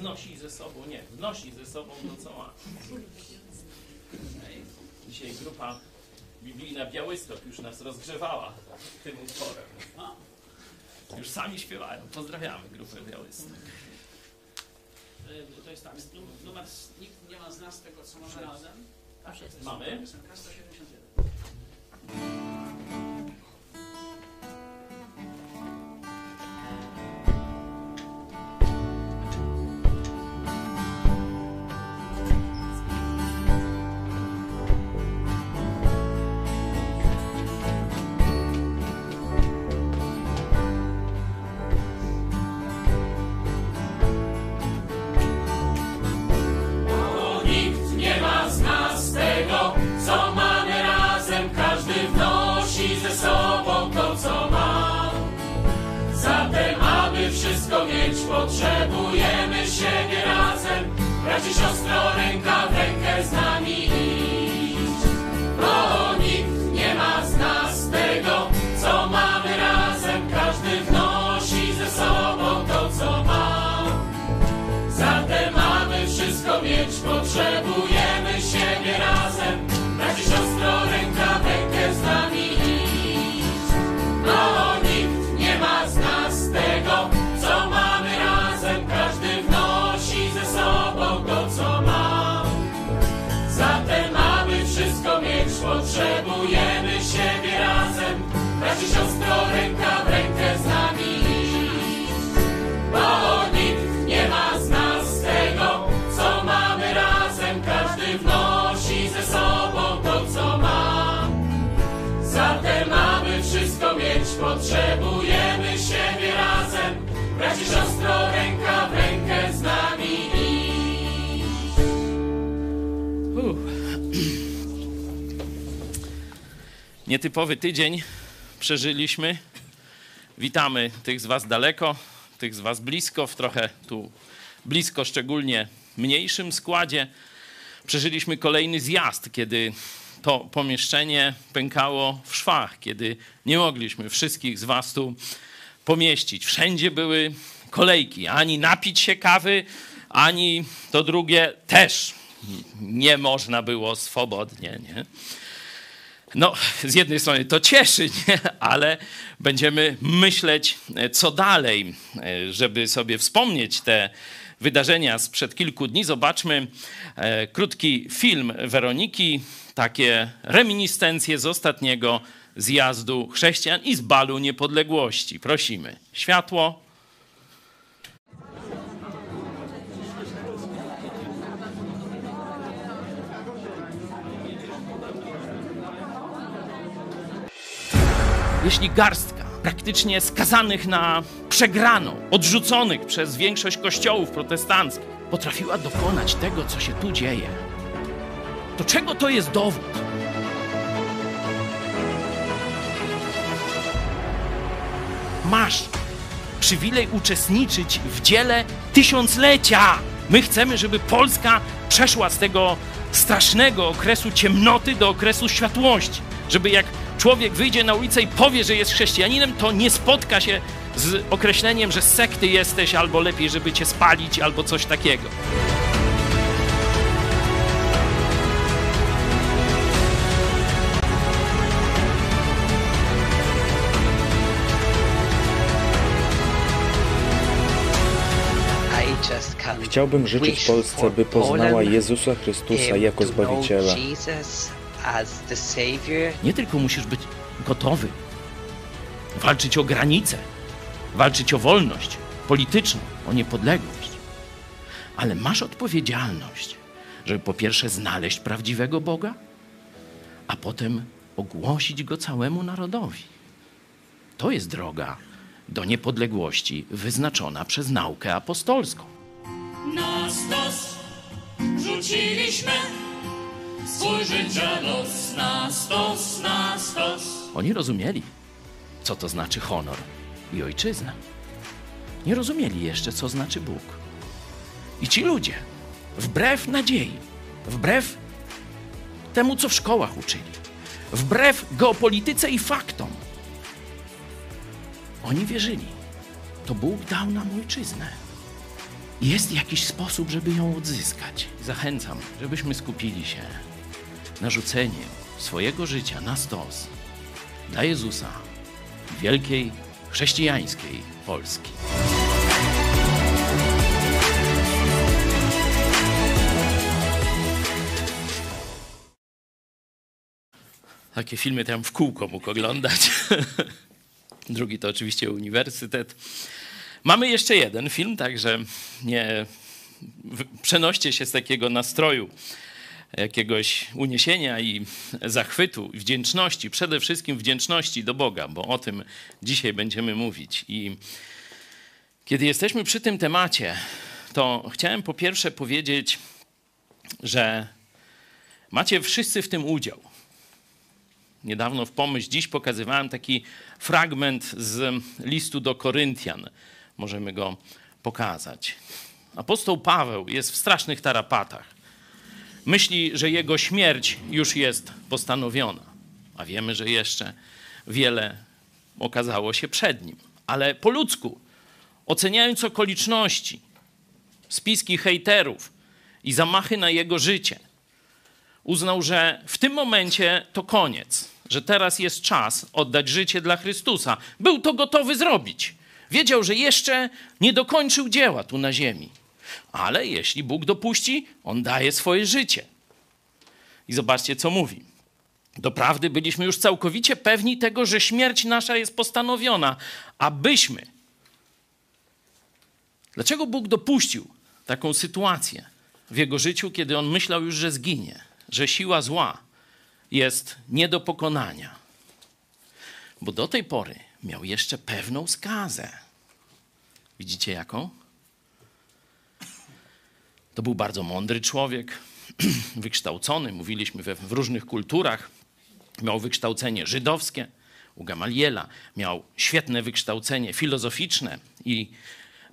znosi ze sobą, nie, wnosi ze sobą to, co ma. Dzisiaj grupa biblijna Białystok już nas rozgrzewała tym utworem. Już sami śpiewają. Pozdrawiamy grupę Białystok. To jest tak, numer, nikt nie ma z nas tego, co mamy razem. Mamy. 171. Nietypowy tydzień przeżyliśmy. Witamy tych z Was daleko, tych z Was blisko, w trochę tu blisko, szczególnie mniejszym składzie. Przeżyliśmy kolejny zjazd, kiedy to pomieszczenie pękało w szwach, kiedy nie mogliśmy wszystkich z Was tu pomieścić. Wszędzie były kolejki, ani napić się kawy, ani to drugie też nie można było swobodnie. Nie? No, z jednej strony to cieszy, nie? ale będziemy myśleć, co dalej, żeby sobie wspomnieć te wydarzenia sprzed kilku dni. Zobaczmy e, krótki film Weroniki, takie reminiscencje z ostatniego zjazdu chrześcijan i z balu niepodległości. Prosimy. Światło. Jeśli garstka praktycznie skazanych na przegraną, odrzuconych przez większość kościołów protestanckich, potrafiła dokonać tego, co się tu dzieje, to czego to jest dowód? Masz przywilej uczestniczyć w dziele tysiąclecia. My chcemy, żeby Polska przeszła z tego strasznego okresu ciemnoty do okresu światłości. Żeby jak człowiek wyjdzie na ulicę i powie, że jest chrześcijaninem, to nie spotka się z określeniem, że sekty jesteś, albo lepiej, żeby cię spalić, albo coś takiego. Chciałbym życzyć Polsce, by poznała Jezusa Chrystusa jako Zbawiciela. Nie tylko musisz być gotowy walczyć o granice, walczyć o wolność polityczną, o niepodległość, ale masz odpowiedzialność, żeby po pierwsze znaleźć prawdziwego Boga, a potem ogłosić go całemu narodowi. To jest droga do niepodległości wyznaczona przez naukę apostolską. Na stos rzuciliśmy swój życia los, na stos, na stos. Oni rozumieli, co to znaczy honor i ojczyzna. Nie rozumieli jeszcze, co znaczy Bóg. I ci ludzie, wbrew nadziei, wbrew temu, co w szkołach uczyli, wbrew geopolityce i faktom, oni wierzyli, to Bóg dał nam ojczyznę. Jest jakiś sposób, żeby ją odzyskać. Zachęcam, żebyśmy skupili się na rzuceniu swojego życia na stos dla Jezusa, wielkiej chrześcijańskiej Polski. Takie filmy tam w kółko mógł oglądać. Drugi to oczywiście uniwersytet. Mamy jeszcze jeden film, także nie przenoście się z takiego nastroju jakiegoś uniesienia i zachwytu, wdzięczności, przede wszystkim wdzięczności do Boga, bo o tym dzisiaj będziemy mówić. I kiedy jesteśmy przy tym temacie, to chciałem po pierwsze powiedzieć, że macie wszyscy w tym udział. Niedawno w pomyśl, dziś pokazywałem taki fragment z listu do Koryntian. Możemy go pokazać. Apostoł Paweł jest w strasznych tarapatach. Myśli, że jego śmierć już jest postanowiona, a wiemy, że jeszcze wiele okazało się przed nim. Ale po ludzku, oceniając okoliczności, spiski hejterów i zamachy na jego życie, uznał, że w tym momencie to koniec, że teraz jest czas oddać życie dla Chrystusa. Był to gotowy zrobić. Wiedział, że jeszcze nie dokończył dzieła tu na ziemi. Ale jeśli Bóg dopuści, on daje swoje życie. I zobaczcie, co mówi. Doprawdy byliśmy już całkowicie pewni tego, że śmierć nasza jest postanowiona, abyśmy. Dlaczego Bóg dopuścił taką sytuację w jego życiu, kiedy on myślał już, że zginie, że siła zła jest nie do pokonania? Bo do tej pory miał jeszcze pewną skazę. Widzicie jaką? To był bardzo mądry człowiek, wykształcony, mówiliśmy we, w różnych kulturach. Miał wykształcenie żydowskie u Gamaliela, miał świetne wykształcenie filozoficzne i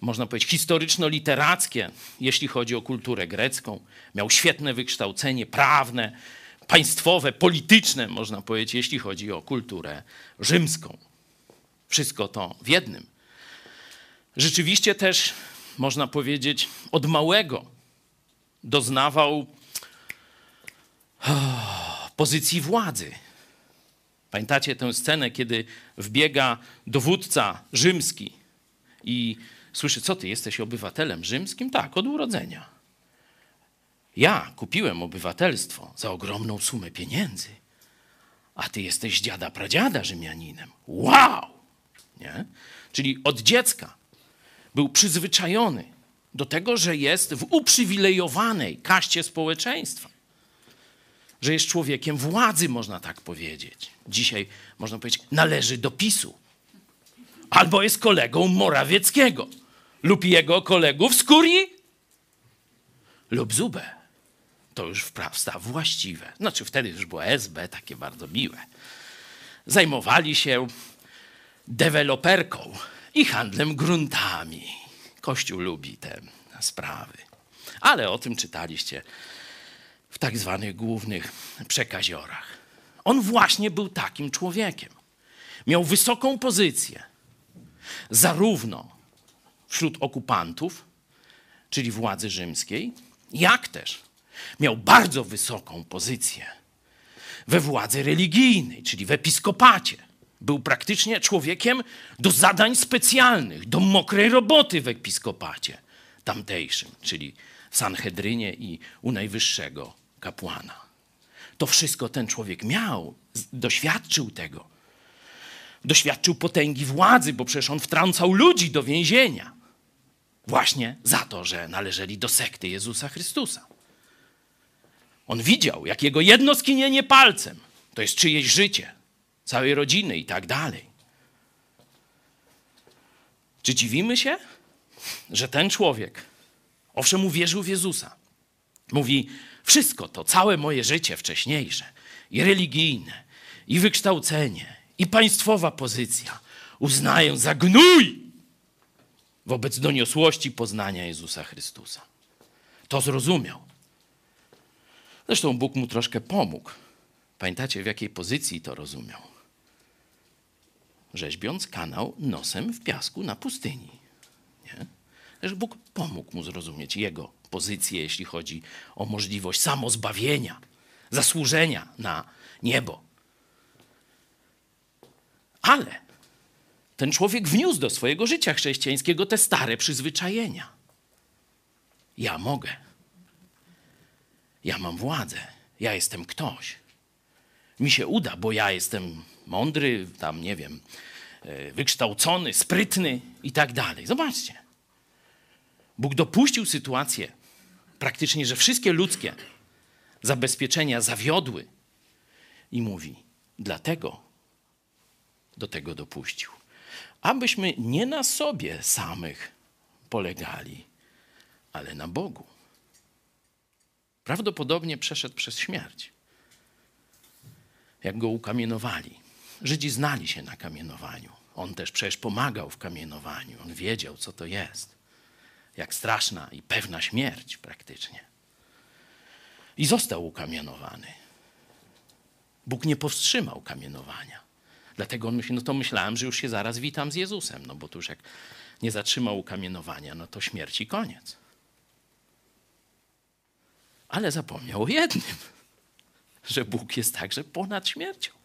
można powiedzieć historyczno-literackie, jeśli chodzi o kulturę grecką. Miał świetne wykształcenie prawne, państwowe, polityczne, można powiedzieć, jeśli chodzi o kulturę rzymską. Wszystko to w jednym. Rzeczywiście też, można powiedzieć, od małego doznawał pozycji władzy. Pamiętacie tę scenę, kiedy wbiega dowódca rzymski i słyszy, co ty jesteś obywatelem rzymskim? Tak, od urodzenia. Ja kupiłem obywatelstwo za ogromną sumę pieniędzy, a ty jesteś dziada pradziada Rzymianinem. Wow! Nie? Czyli od dziecka był przyzwyczajony do tego, że jest w uprzywilejowanej kaście społeczeństwa. Że jest człowiekiem władzy, można tak powiedzieć. Dzisiaj można powiedzieć, należy do PiSu. Albo jest kolegą Morawieckiego lub jego kolegów z kurii lub Zubę. To już wprawsta właściwe. Znaczy wtedy już było SB, takie bardzo miłe. Zajmowali się deweloperką i handlem gruntami. Kościół lubi te sprawy. Ale o tym czytaliście w tak zwanych głównych przekaziorach. On właśnie był takim człowiekiem. Miał wysoką pozycję, zarówno wśród okupantów, czyli władzy rzymskiej, jak też miał bardzo wysoką pozycję we władzy religijnej, czyli w episkopacie. Był praktycznie człowiekiem do zadań specjalnych, do mokrej roboty w episkopacie tamtejszym, czyli w Sanhedrynie i u najwyższego kapłana. To wszystko ten człowiek miał, doświadczył tego. Doświadczył potęgi władzy, bo przecież on wtrącał ludzi do więzienia. Właśnie za to, że należeli do sekty Jezusa Chrystusa. On widział, jak jego jedno skinienie palcem to jest czyjeś życie, całej rodziny i tak dalej. Czy dziwimy się, że ten człowiek, owszem, uwierzył w Jezusa, mówi: Wszystko to, całe moje życie wcześniejsze, i religijne, i wykształcenie, i państwowa pozycja uznaję za gnój wobec doniosłości poznania Jezusa Chrystusa. To zrozumiał. Zresztą Bóg mu troszkę pomógł. Pamiętacie, w jakiej pozycji to rozumiał? Rzeźbiąc kanał nosem w piasku na pustyni. Nie? Też Bóg pomógł mu zrozumieć jego pozycję, jeśli chodzi o możliwość samozbawienia, zasłużenia na niebo. Ale ten człowiek wniósł do swojego życia chrześcijańskiego te stare przyzwyczajenia. Ja mogę. Ja mam władzę. Ja jestem ktoś. Mi się uda, bo ja jestem mądry, tam nie wiem, wykształcony, sprytny i tak dalej. Zobaczcie. Bóg dopuścił sytuację praktycznie, że wszystkie ludzkie zabezpieczenia zawiodły i mówi: Dlatego do tego dopuścił abyśmy nie na sobie samych polegali, ale na Bogu. Prawdopodobnie przeszedł przez śmierć. Jak go ukamienowali. Żydzi znali się na kamienowaniu. On też przecież pomagał w kamienowaniu. On wiedział, co to jest. Jak straszna i pewna śmierć praktycznie. I został ukamienowany. Bóg nie powstrzymał kamienowania. Dlatego no to myślałem, że już się zaraz witam z Jezusem, no bo tu już jak nie zatrzymał ukamienowania, no to śmierci koniec. Ale zapomniał o jednym, że Bóg jest także ponad śmiercią.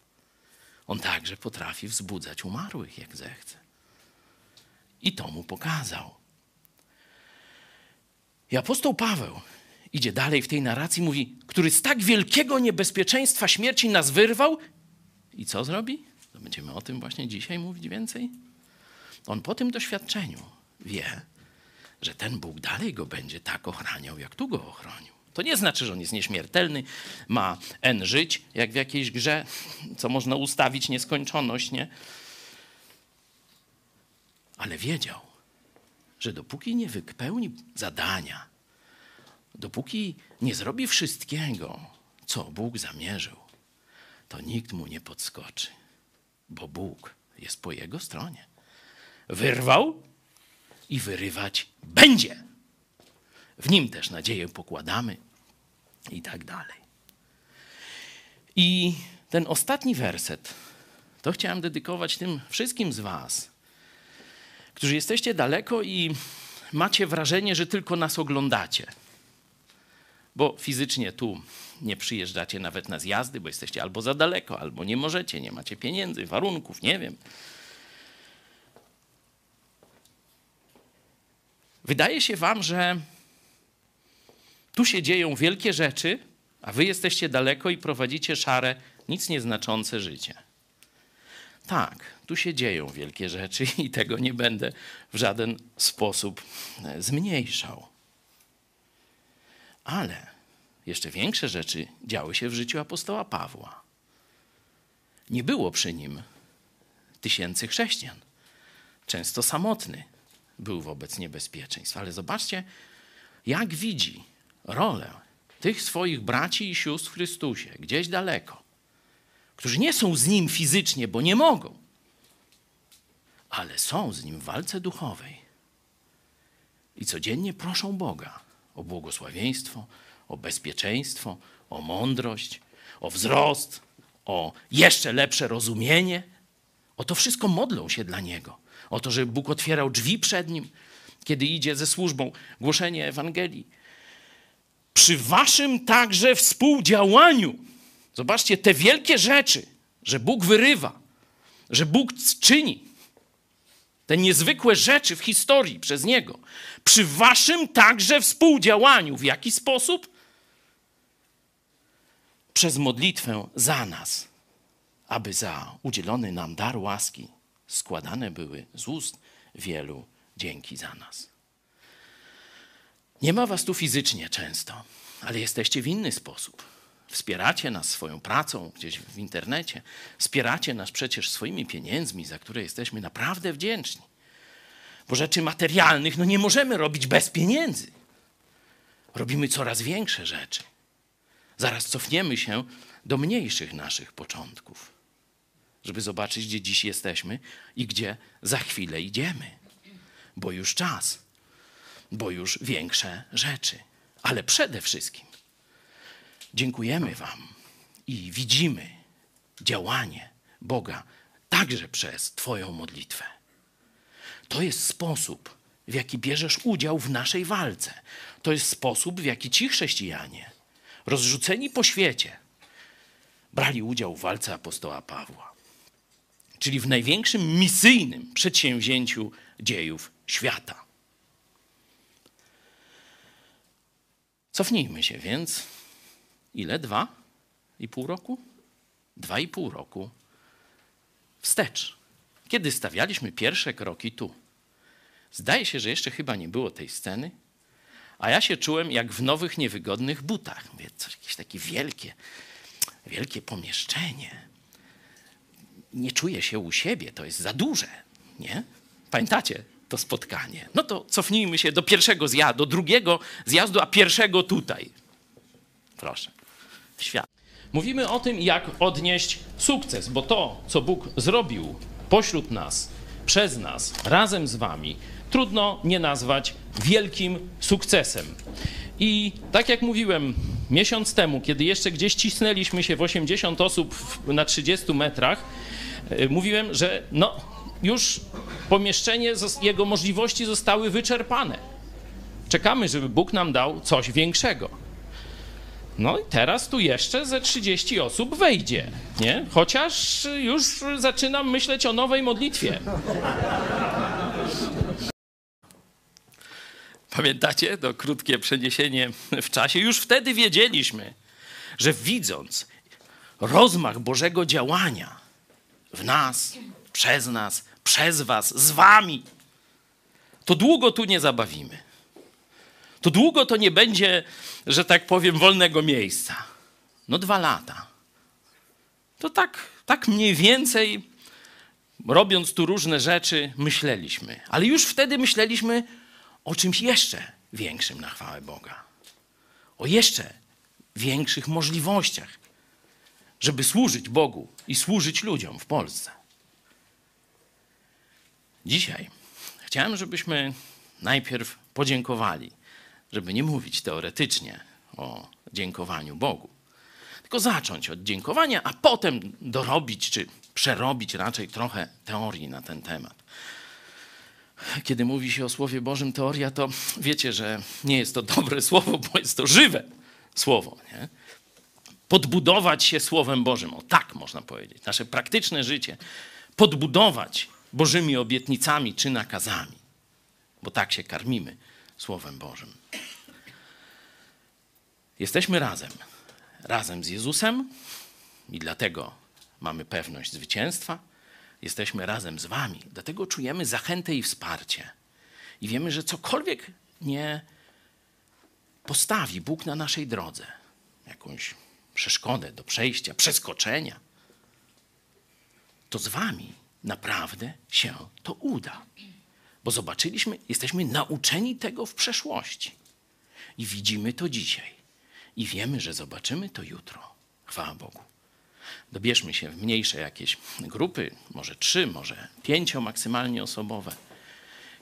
On także potrafi wzbudzać umarłych, jak zechce. I to mu pokazał. I apostoł Paweł idzie dalej w tej narracji, mówi, który z tak wielkiego niebezpieczeństwa śmierci nas wyrwał i co zrobi? To będziemy o tym właśnie dzisiaj mówić więcej. On po tym doświadczeniu wie, że ten Bóg dalej go będzie tak ochraniał, jak tu go ochronił. To nie znaczy, że on jest nieśmiertelny, ma N żyć, jak w jakiejś grze, co można ustawić nieskończoność, nie? Ale wiedział, że dopóki nie wypełni zadania, dopóki nie zrobi wszystkiego, co Bóg zamierzył, to nikt mu nie podskoczy, bo Bóg jest po jego stronie. Wyrwał i wyrywać będzie. W nim też nadzieję pokładamy i tak dalej. I ten ostatni werset to chciałem dedykować tym wszystkim z Was, którzy jesteście daleko i macie wrażenie, że tylko nas oglądacie. Bo fizycznie tu nie przyjeżdżacie nawet na zjazdy, bo jesteście albo za daleko, albo nie możecie, nie macie pieniędzy, warunków, nie wiem. Wydaje się Wam, że tu się dzieją wielkie rzeczy, a Wy jesteście daleko i prowadzicie szare, nic nieznaczące życie. Tak, tu się dzieją wielkie rzeczy i tego nie będę w żaden sposób e, zmniejszał. Ale jeszcze większe rzeczy działy się w życiu apostoła Pawła. Nie było przy nim tysięcy chrześcijan. Często samotny był wobec niebezpieczeństw. Ale zobaczcie, jak widzi rolę tych swoich braci i sióstr w Chrystusie, gdzieś daleko, którzy nie są z nim fizycznie, bo nie mogą, ale są z nim w walce duchowej. I codziennie proszą Boga o błogosławieństwo, o bezpieczeństwo, o mądrość, o wzrost, o jeszcze lepsze rozumienie. O to wszystko modlą się dla Niego. O to, żeby Bóg otwierał drzwi przed Nim, kiedy idzie ze służbą głoszenie Ewangelii. Przy Waszym także współdziałaniu. Zobaczcie te wielkie rzeczy, że Bóg wyrywa, że Bóg czyni. Te niezwykłe rzeczy w historii przez Niego. Przy Waszym także współdziałaniu. W jaki sposób? przez modlitwę za nas, aby za udzielony nam dar łaski składane były z ust wielu dzięki za nas. Nie ma was tu fizycznie często, ale jesteście w inny sposób. Wspieracie nas swoją pracą gdzieś w internecie, wspieracie nas przecież swoimi pieniędzmi, za które jesteśmy naprawdę wdzięczni. Bo rzeczy materialnych no nie możemy robić bez pieniędzy. Robimy coraz większe rzeczy. Zaraz cofniemy się do mniejszych naszych początków, żeby zobaczyć, gdzie dziś jesteśmy i gdzie za chwilę idziemy. Bo już czas, bo już większe rzeczy. Ale przede wszystkim dziękujemy Wam i widzimy działanie Boga także przez Twoją modlitwę. To jest sposób, w jaki bierzesz udział w naszej walce. To jest sposób, w jaki ci chrześcijanie rozrzuceni po świecie, brali udział w walce apostoła Pawła. Czyli w największym misyjnym przedsięwzięciu dziejów świata. Cofnijmy się więc. Ile? Dwa i pół roku? Dwa i pół roku wstecz. Kiedy stawialiśmy pierwsze kroki tu. Zdaje się, że jeszcze chyba nie było tej sceny. A ja się czułem jak w nowych, niewygodnych butach. Mówię, coś jakieś takie wielkie, wielkie pomieszczenie. Nie czuję się u siebie, to jest za duże, nie? Pamiętacie to spotkanie? No to cofnijmy się do pierwszego zjazdu, do drugiego zjazdu, a pierwszego tutaj. Proszę. Świat. Mówimy o tym, jak odnieść sukces, bo to, co Bóg zrobił pośród nas, przez nas, razem z wami, trudno nie nazwać wielkim sukcesem. I tak jak mówiłem miesiąc temu, kiedy jeszcze gdzieś cisnęliśmy się w 80 osób na 30 metrach, e, mówiłem, że no, już pomieszczenie, jego możliwości zostały wyczerpane. Czekamy, żeby Bóg nam dał coś większego. No i teraz tu jeszcze ze 30 osób wejdzie, nie? Chociaż już zaczynam myśleć o nowej modlitwie. Pamiętacie to krótkie przeniesienie w czasie? Już wtedy wiedzieliśmy, że widząc rozmach Bożego działania w nas, przez nas, przez Was, z Wami, to długo tu nie zabawimy. To długo to nie będzie, że tak powiem, wolnego miejsca. No dwa lata. To tak, tak mniej więcej, robiąc tu różne rzeczy, myśleliśmy. Ale już wtedy myśleliśmy o czymś jeszcze większym na chwałę Boga. O jeszcze większych możliwościach. żeby służyć Bogu i służyć ludziom w Polsce. Dzisiaj chciałem, żebyśmy najpierw podziękowali, żeby nie mówić teoretycznie o dziękowaniu Bogu, tylko zacząć od dziękowania, a potem dorobić czy przerobić raczej trochę teorii na ten temat. Kiedy mówi się o Słowie Bożym teoria, to wiecie, że nie jest to dobre słowo, bo jest to żywe słowo. Nie? Podbudować się Słowem Bożym, o tak można powiedzieć, nasze praktyczne życie, podbudować Bożymi obietnicami czy nakazami, bo tak się karmimy Słowem Bożym. Jesteśmy razem, razem z Jezusem i dlatego mamy pewność zwycięstwa. Jesteśmy razem z Wami, dlatego czujemy zachętę i wsparcie. I wiemy, że cokolwiek nie postawi Bóg na naszej drodze, jakąś przeszkodę do przejścia, przeskoczenia, to z Wami naprawdę się to uda. Bo zobaczyliśmy, jesteśmy nauczeni tego w przeszłości. I widzimy to dzisiaj. I wiemy, że zobaczymy to jutro. Chwała Bogu. Dobierzmy się w mniejsze jakieś grupy, może trzy, może pięcio maksymalnie osobowe.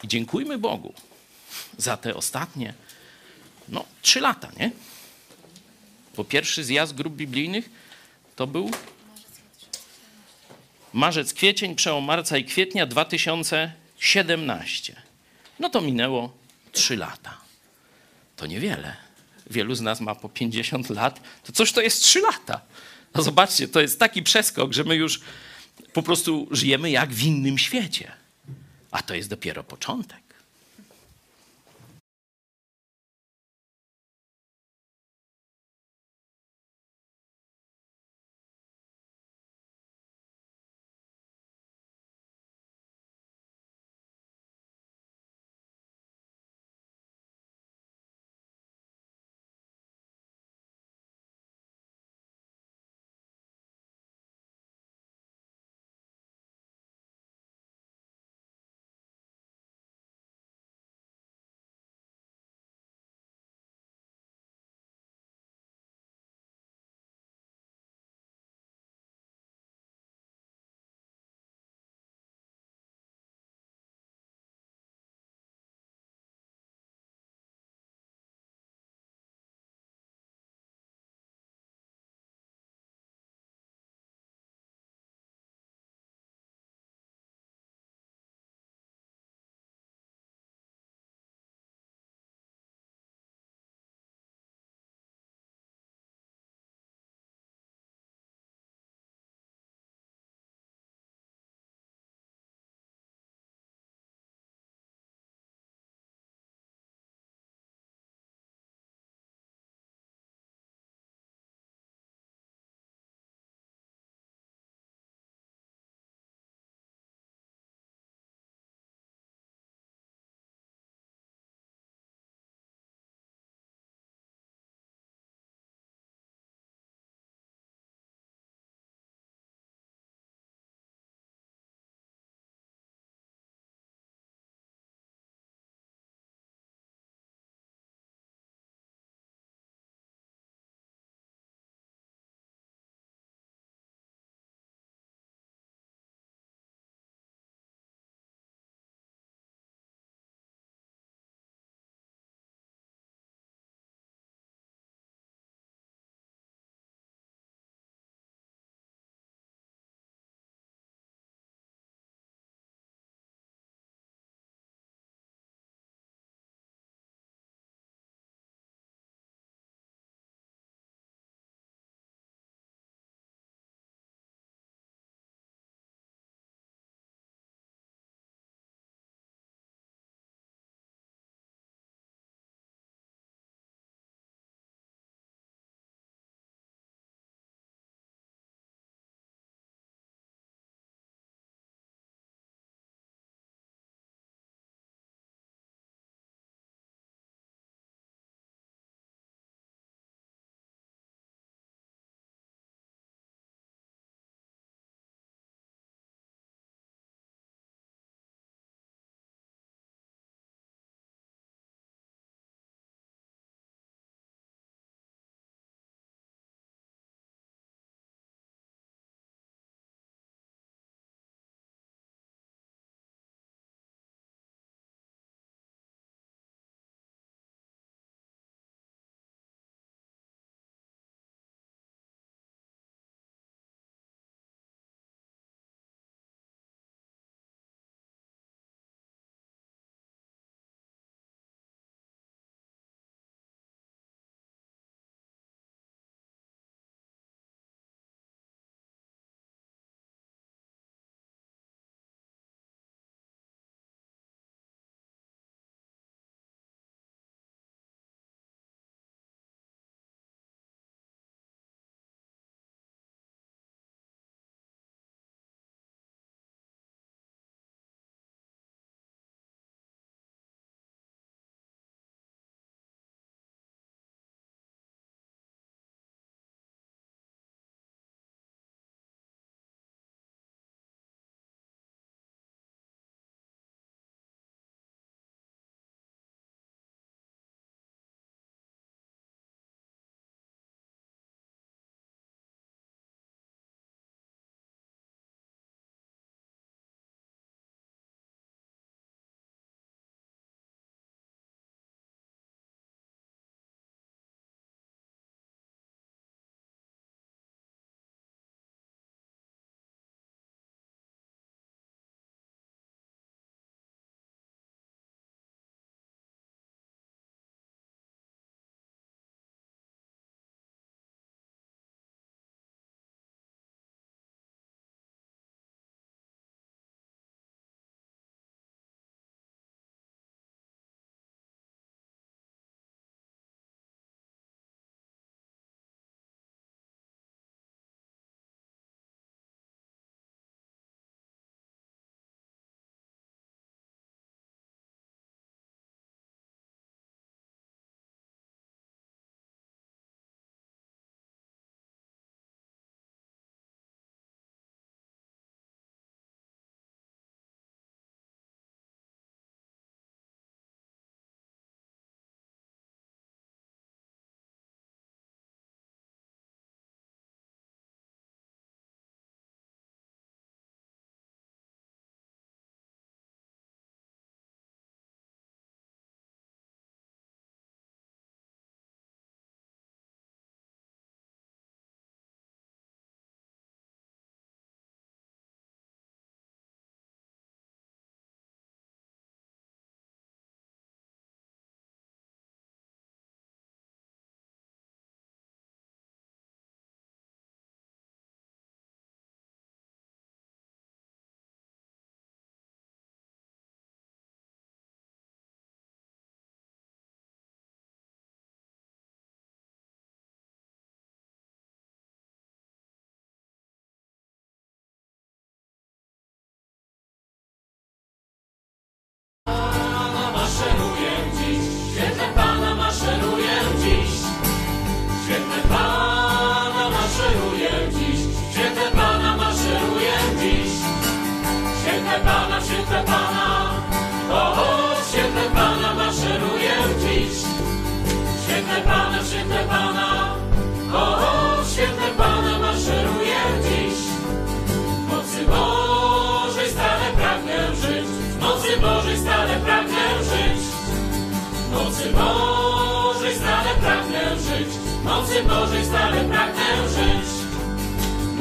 I dziękujmy Bogu za te ostatnie, no, trzy lata, nie? Bo pierwszy zjazd grup biblijnych to był marzec, kwiecień, przełom marca i kwietnia 2017. No to minęło trzy lata. To niewiele. Wielu z nas ma po 50 lat. To coś to jest trzy lata. No zobaczcie, to jest taki przeskok, że my już po prostu żyjemy jak w innym świecie. A to jest dopiero początek.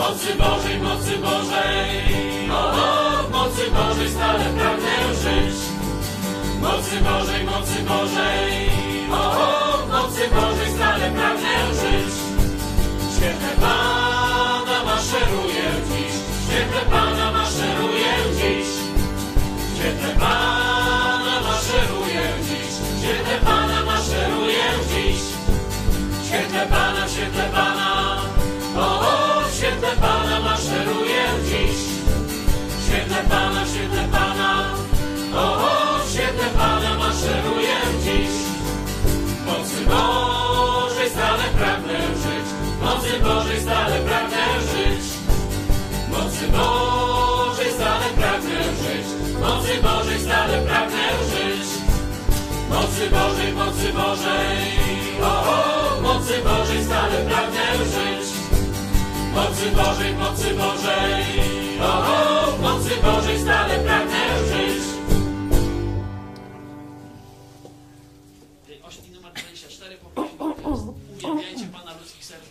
Mocy Bożej, mocy Bożej, o, o w mocy Bożej stale pragnę żyć. Mocy Bożej, mocy Bożej, o, o w mocy Bożej stale pragnę żyć. Świetle Pana maszeruje dziś, świetle Pana maszeruje dziś. Świetle Pana maszeruje dziś, świetle Pana maszeruje dziś. Świetle Pana, świetle Pana, Pana maszeruje dziś. Świetle Pana, świetle Pana, o, o świetle Pana maszeruje dziś. Mocy Bożej stale pragnę żyć, mocy Bożej stale pragnę żyć. Mocy Bożej stale pragnę żyć, mocy Bożej stale pragnę żyć. Mocy Bożej, mocy Bożej, o, o mocy Bożej stale pragnę żyć. Mocy Bożej, mocy Bożej, o, o mocy Bożej stale pragnę żyć. Ośki numer 24 poprosimy. Uwielbiajcie Pana ludzkich serc.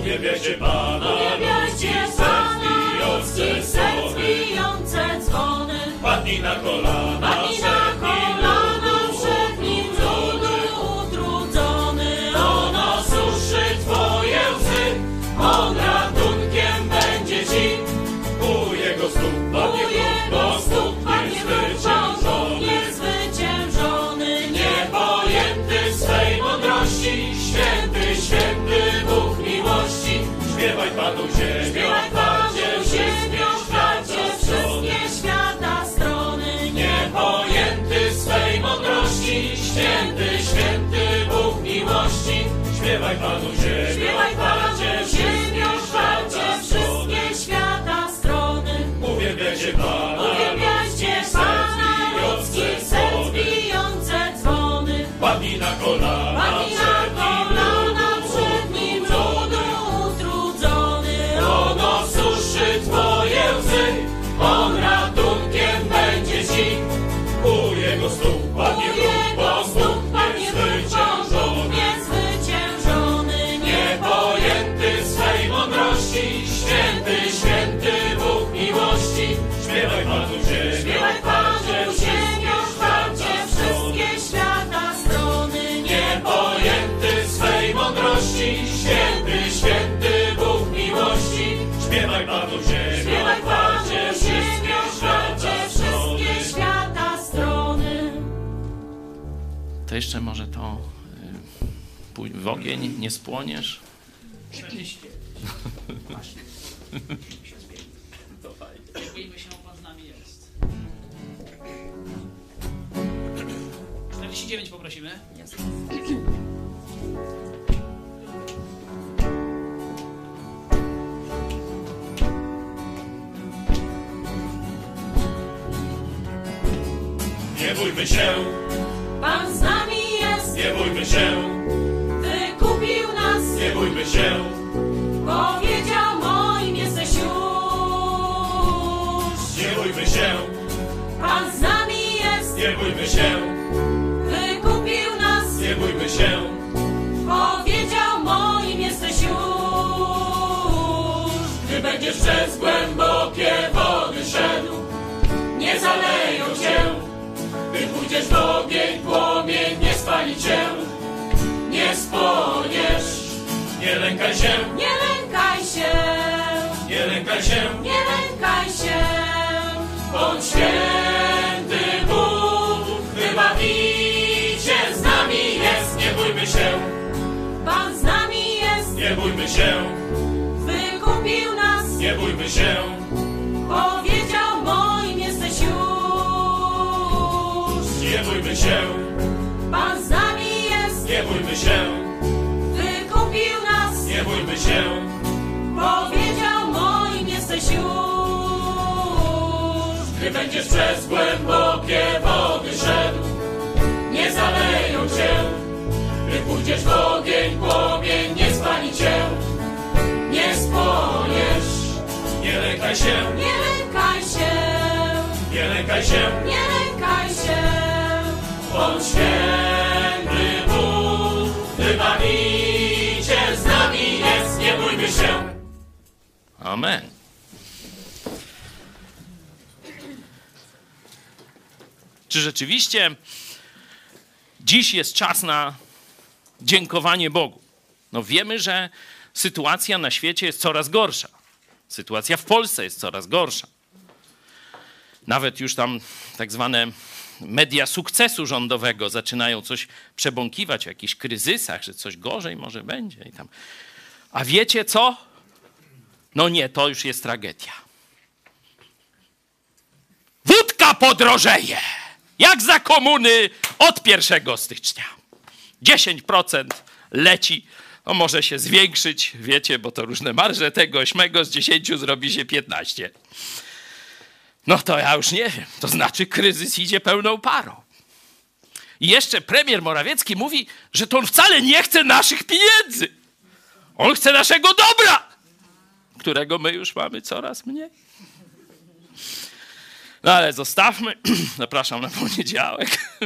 Uwielbiajcie Pana, Uwielbiajcie ludzkich serc bijące dzwony. padnij na kolana, Padnij na Śpiewaj Panu ziemią, Śpiewaj Panu ziemią, chwalcie świata wszystkie świata strony. Uwielbiajcie Pana, To jeszcze może to y, pój- w ogień nie spłoniesz? Właśnie. Nie bójmy się, Pan z nami jest. 49 poprosimy. Nie bójmy się, Pan z nami nie bójmy się, wykupił nas, nie bójmy się. powiedział moim jesteś już. Nie bójmy się, Pan z nami jest, nie bójmy się, wykupił nas, nie bójmy się. powiedział moim jesteś już. Gdy będziesz przez głębokie wody szedł, nie zaleją cię. Gdy pójdziesz w ogień, płomień spali cię. Nie spłoniesz, nie lękaj się, Nie lękaj się, nie lękaj się. nie lękaj się. Bądź święty Bóg, wybawicie z nami jest. Nie bójmy się, Pan z nami jest, nie bójmy się, wykupił nas, nie bójmy się. powiedział moim jesteś już. Nie bójmy się, Pan z nami jest. Nie bójmy się. Wykupił nas. Nie bójmy się. Powiedział moim jesteś już. Gdy będziesz przez głębokie wody szedł, nie zaleją cię. Gdy pójdziesz w ogień, płomień nie spali cię. Nie spłoniesz. Nie lękaj się. Nie lękaj się. Nie lękaj się. Nie lękaj się bądź święty Bóg, z nami jest, nie bójmy się. Amen. Czy rzeczywiście dziś jest czas na dziękowanie Bogu? No wiemy, że sytuacja na świecie jest coraz gorsza. Sytuacja w Polsce jest coraz gorsza. Nawet już tam tak zwane media sukcesu rządowego zaczynają coś przebąkiwać o jakichś kryzysach, że coś gorzej może będzie. I tam. A wiecie co? No nie, to już jest tragedia. Wódka podrożeje! Jak za komuny od 1 stycznia. 10% leci. No może się zwiększyć, wiecie, bo to różne marże tego 8 z 10 zrobi się 15. No to ja już nie wiem. To znaczy kryzys idzie pełną parą. I jeszcze premier Morawiecki mówi, że to on wcale nie chce naszych pieniędzy. On chce naszego dobra którego my już mamy coraz mniej. No ale zostawmy. Zapraszam na poniedziałek.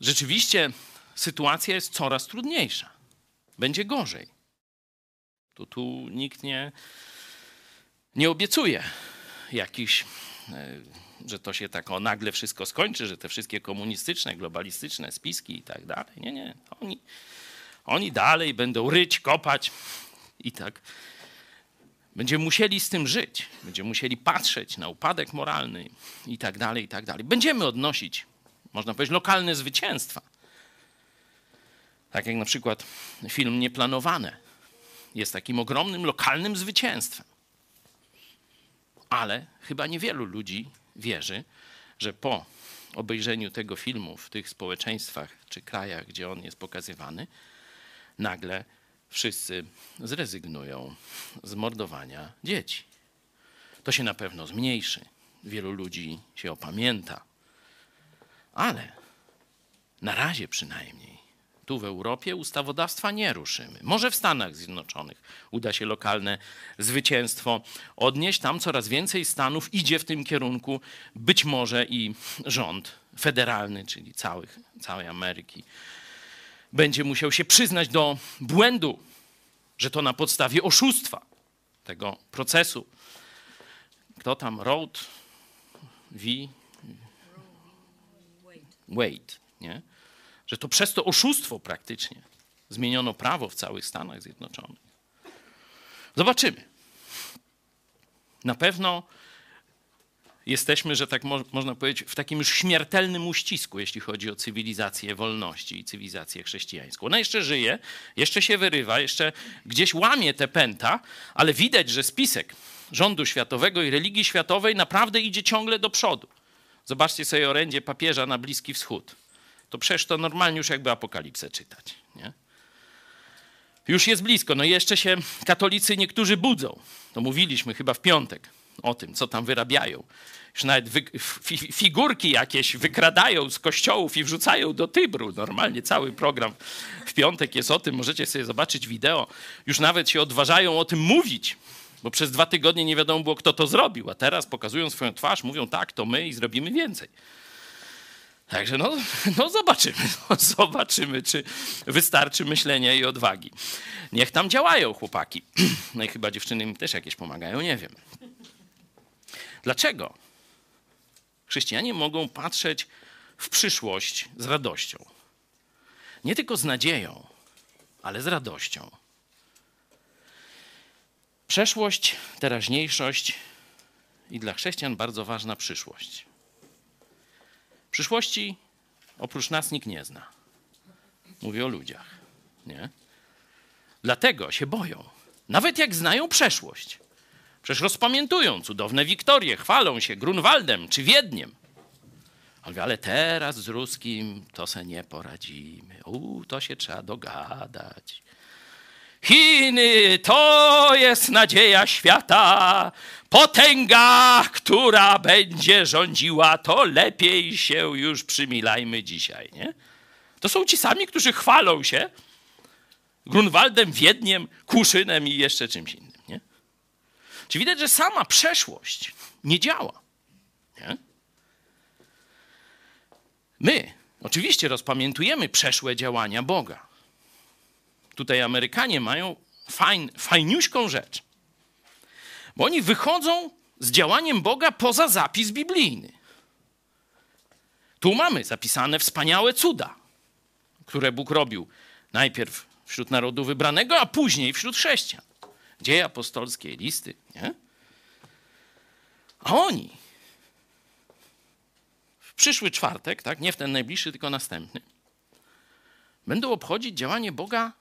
Rzeczywiście sytuacja jest coraz trudniejsza. Będzie gorzej. Tu, tu nikt nie, nie obiecuje jakichś, e, że to się tak o nagle wszystko skończy, że te wszystkie komunistyczne, globalistyczne spiski i tak dalej. Nie, nie. Oni, oni dalej będą ryć, kopać i tak. Będziemy musieli z tym żyć. Będziemy musieli patrzeć na upadek moralny i tak dalej, i tak dalej. Będziemy odnosić, można powiedzieć, lokalne zwycięstwa. Tak jak na przykład film Nieplanowane jest takim ogromnym lokalnym zwycięstwem. Ale chyba niewielu ludzi wierzy, że po obejrzeniu tego filmu w tych społeczeństwach czy krajach, gdzie on jest pokazywany, nagle wszyscy zrezygnują z mordowania dzieci. To się na pewno zmniejszy. Wielu ludzi się opamięta. Ale na razie przynajmniej tu w Europie ustawodawstwa nie ruszymy. Może w Stanach Zjednoczonych uda się lokalne zwycięstwo odnieść. Tam coraz więcej stanów idzie w tym kierunku. Być może i rząd federalny, czyli całych, całej Ameryki, będzie musiał się przyznać do błędu, że to na podstawie oszustwa tego procesu. Kto tam? Road V. Wade, nie? Że to przez to oszustwo praktycznie zmieniono prawo w całych Stanach Zjednoczonych. Zobaczymy. Na pewno jesteśmy, że tak mo można powiedzieć, w takim już śmiertelnym uścisku, jeśli chodzi o cywilizację wolności i cywilizację chrześcijańską. Ona jeszcze żyje, jeszcze się wyrywa, jeszcze gdzieś łamie te pęta, ale widać, że spisek rządu światowego i religii światowej naprawdę idzie ciągle do przodu. Zobaczcie sobie orędzie papieża na Bliski Wschód. To przecież to normalnie już jakby apokalipsę czytać. Nie? Już jest blisko. No i jeszcze się katolicy niektórzy budzą. To mówiliśmy chyba w piątek o tym, co tam wyrabiają. Już nawet figurki jakieś wykradają z kościołów i wrzucają do Tybru. Normalnie cały program w piątek jest o tym. Możecie sobie zobaczyć wideo. Już nawet się odważają o tym mówić, bo przez dwa tygodnie nie wiadomo było, kto to zrobił. A teraz pokazują swoją twarz, mówią tak, to my i zrobimy więcej. Także no, no zobaczymy, no zobaczymy, czy wystarczy myślenia i odwagi. Niech tam działają chłopaki. No i chyba dziewczyny im też jakieś pomagają, nie wiem. Dlaczego? Chrześcijanie mogą patrzeć w przyszłość z radością. Nie tylko z nadzieją, ale z radością. Przeszłość, teraźniejszość i dla chrześcijan bardzo ważna przyszłość. Przyszłości oprócz nas nikt nie zna. Mówię o ludziach, nie? Dlatego się boją. Nawet jak znają przeszłość. Przecież rozpamiętują cudowne wiktorie, chwalą się Grunwaldem czy Wiedniem. ale teraz z ruskim to se nie poradzimy. U, to się trzeba dogadać. Chiny to jest nadzieja świata, potęga, która będzie rządziła, to lepiej się już przymilajmy dzisiaj, nie? To są ci sami, którzy chwalą się, Grunwaldem, Wiedniem, Kłuszynem i jeszcze czymś innym. Nie? Czy widać, że sama przeszłość nie działa? Nie? My oczywiście rozpamiętujemy przeszłe działania Boga. Tutaj Amerykanie mają fajn, fajniuśką rzecz. Bo oni wychodzą z działaniem Boga poza zapis biblijny. Tu mamy zapisane wspaniałe cuda, które Bóg robił najpierw wśród narodu wybranego, a później wśród chrześcijan. Dzieje apostolskie, listy, nie? A oni w przyszły czwartek, tak, nie w ten najbliższy, tylko następny, będą obchodzić działanie Boga,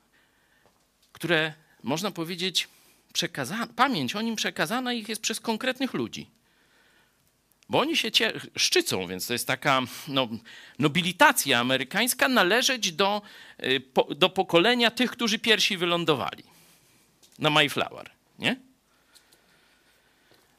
które można powiedzieć, przekazana, pamięć o nim przekazana ich jest przez konkretnych ludzi. Bo oni się szczycą, więc to jest taka no, nobilitacja amerykańska należeć do, y, po, do pokolenia tych, którzy pierwsi wylądowali na Mayflower, nie?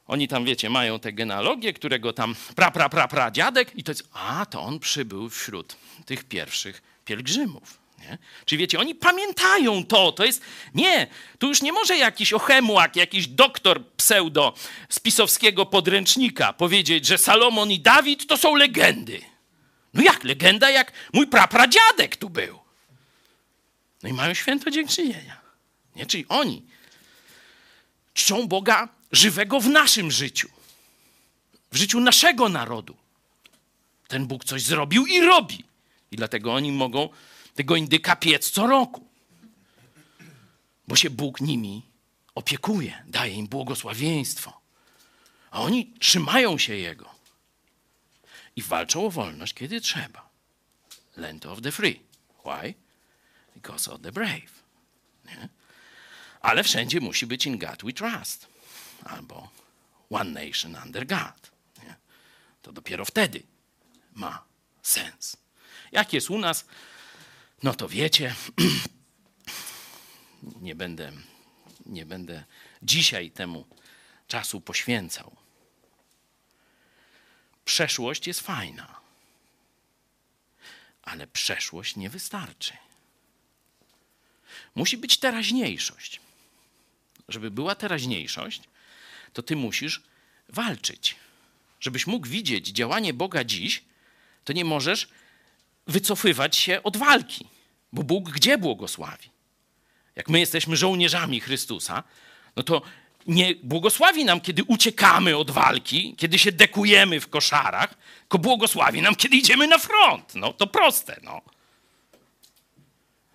Oni tam, wiecie, mają te genealogie, którego tam pra, pra, pra, pra dziadek i to jest, a to on przybył wśród tych pierwszych pielgrzymów. Nie? Czyli wiecie, oni pamiętają to, to jest, nie, tu już nie może jakiś ochemłak, jakiś doktor pseudo spisowskiego podręcznika powiedzieć, że Salomon i Dawid to są legendy. No jak legenda, jak mój prapradziadek tu był. No i mają święto dziękczynienia. Nie? Czyli oni czczą Boga żywego w naszym życiu, w życiu naszego narodu. Ten Bóg coś zrobił i robi. I dlatego oni mogą tego indyka piec co roku. Bo się Bóg nimi opiekuje, daje im błogosławieństwo. A oni trzymają się Jego. I walczą o wolność, kiedy trzeba. Land of the free. Why? Because of the brave. Nie? Ale wszędzie musi być in God we trust. Albo one nation under God. Nie? To dopiero wtedy ma sens. Jak jest u nas, no to wiecie, nie będę, nie będę dzisiaj temu czasu poświęcał. Przeszłość jest fajna, ale przeszłość nie wystarczy. Musi być teraźniejszość. Żeby była teraźniejszość, to ty musisz walczyć. Żebyś mógł widzieć działanie Boga dziś, to nie możesz wycofywać się od walki, bo Bóg gdzie błogosławi? Jak my jesteśmy żołnierzami Chrystusa, no to nie błogosławi nam, kiedy uciekamy od walki, kiedy się dekujemy w koszarach, tylko błogosławi nam, kiedy idziemy na front. No to proste, no.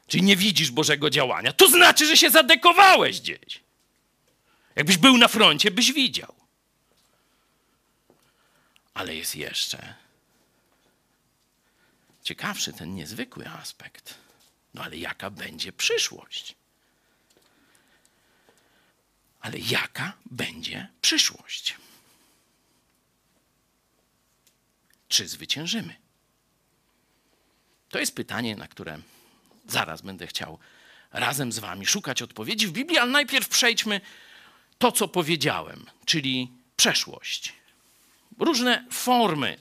Czyli nie widzisz Bożego działania. To znaczy, że się zadekowałeś gdzieś. Jakbyś był na froncie, byś widział. Ale jest jeszcze ciekawszy ten niezwykły aspekt. No ale jaka będzie przyszłość? Ale jaka będzie przyszłość? Czy zwyciężymy? To jest pytanie, na które zaraz będę chciał razem z Wami szukać odpowiedzi w Biblii, ale najpierw przejdźmy to, co powiedziałem, czyli przeszłość. Różne formy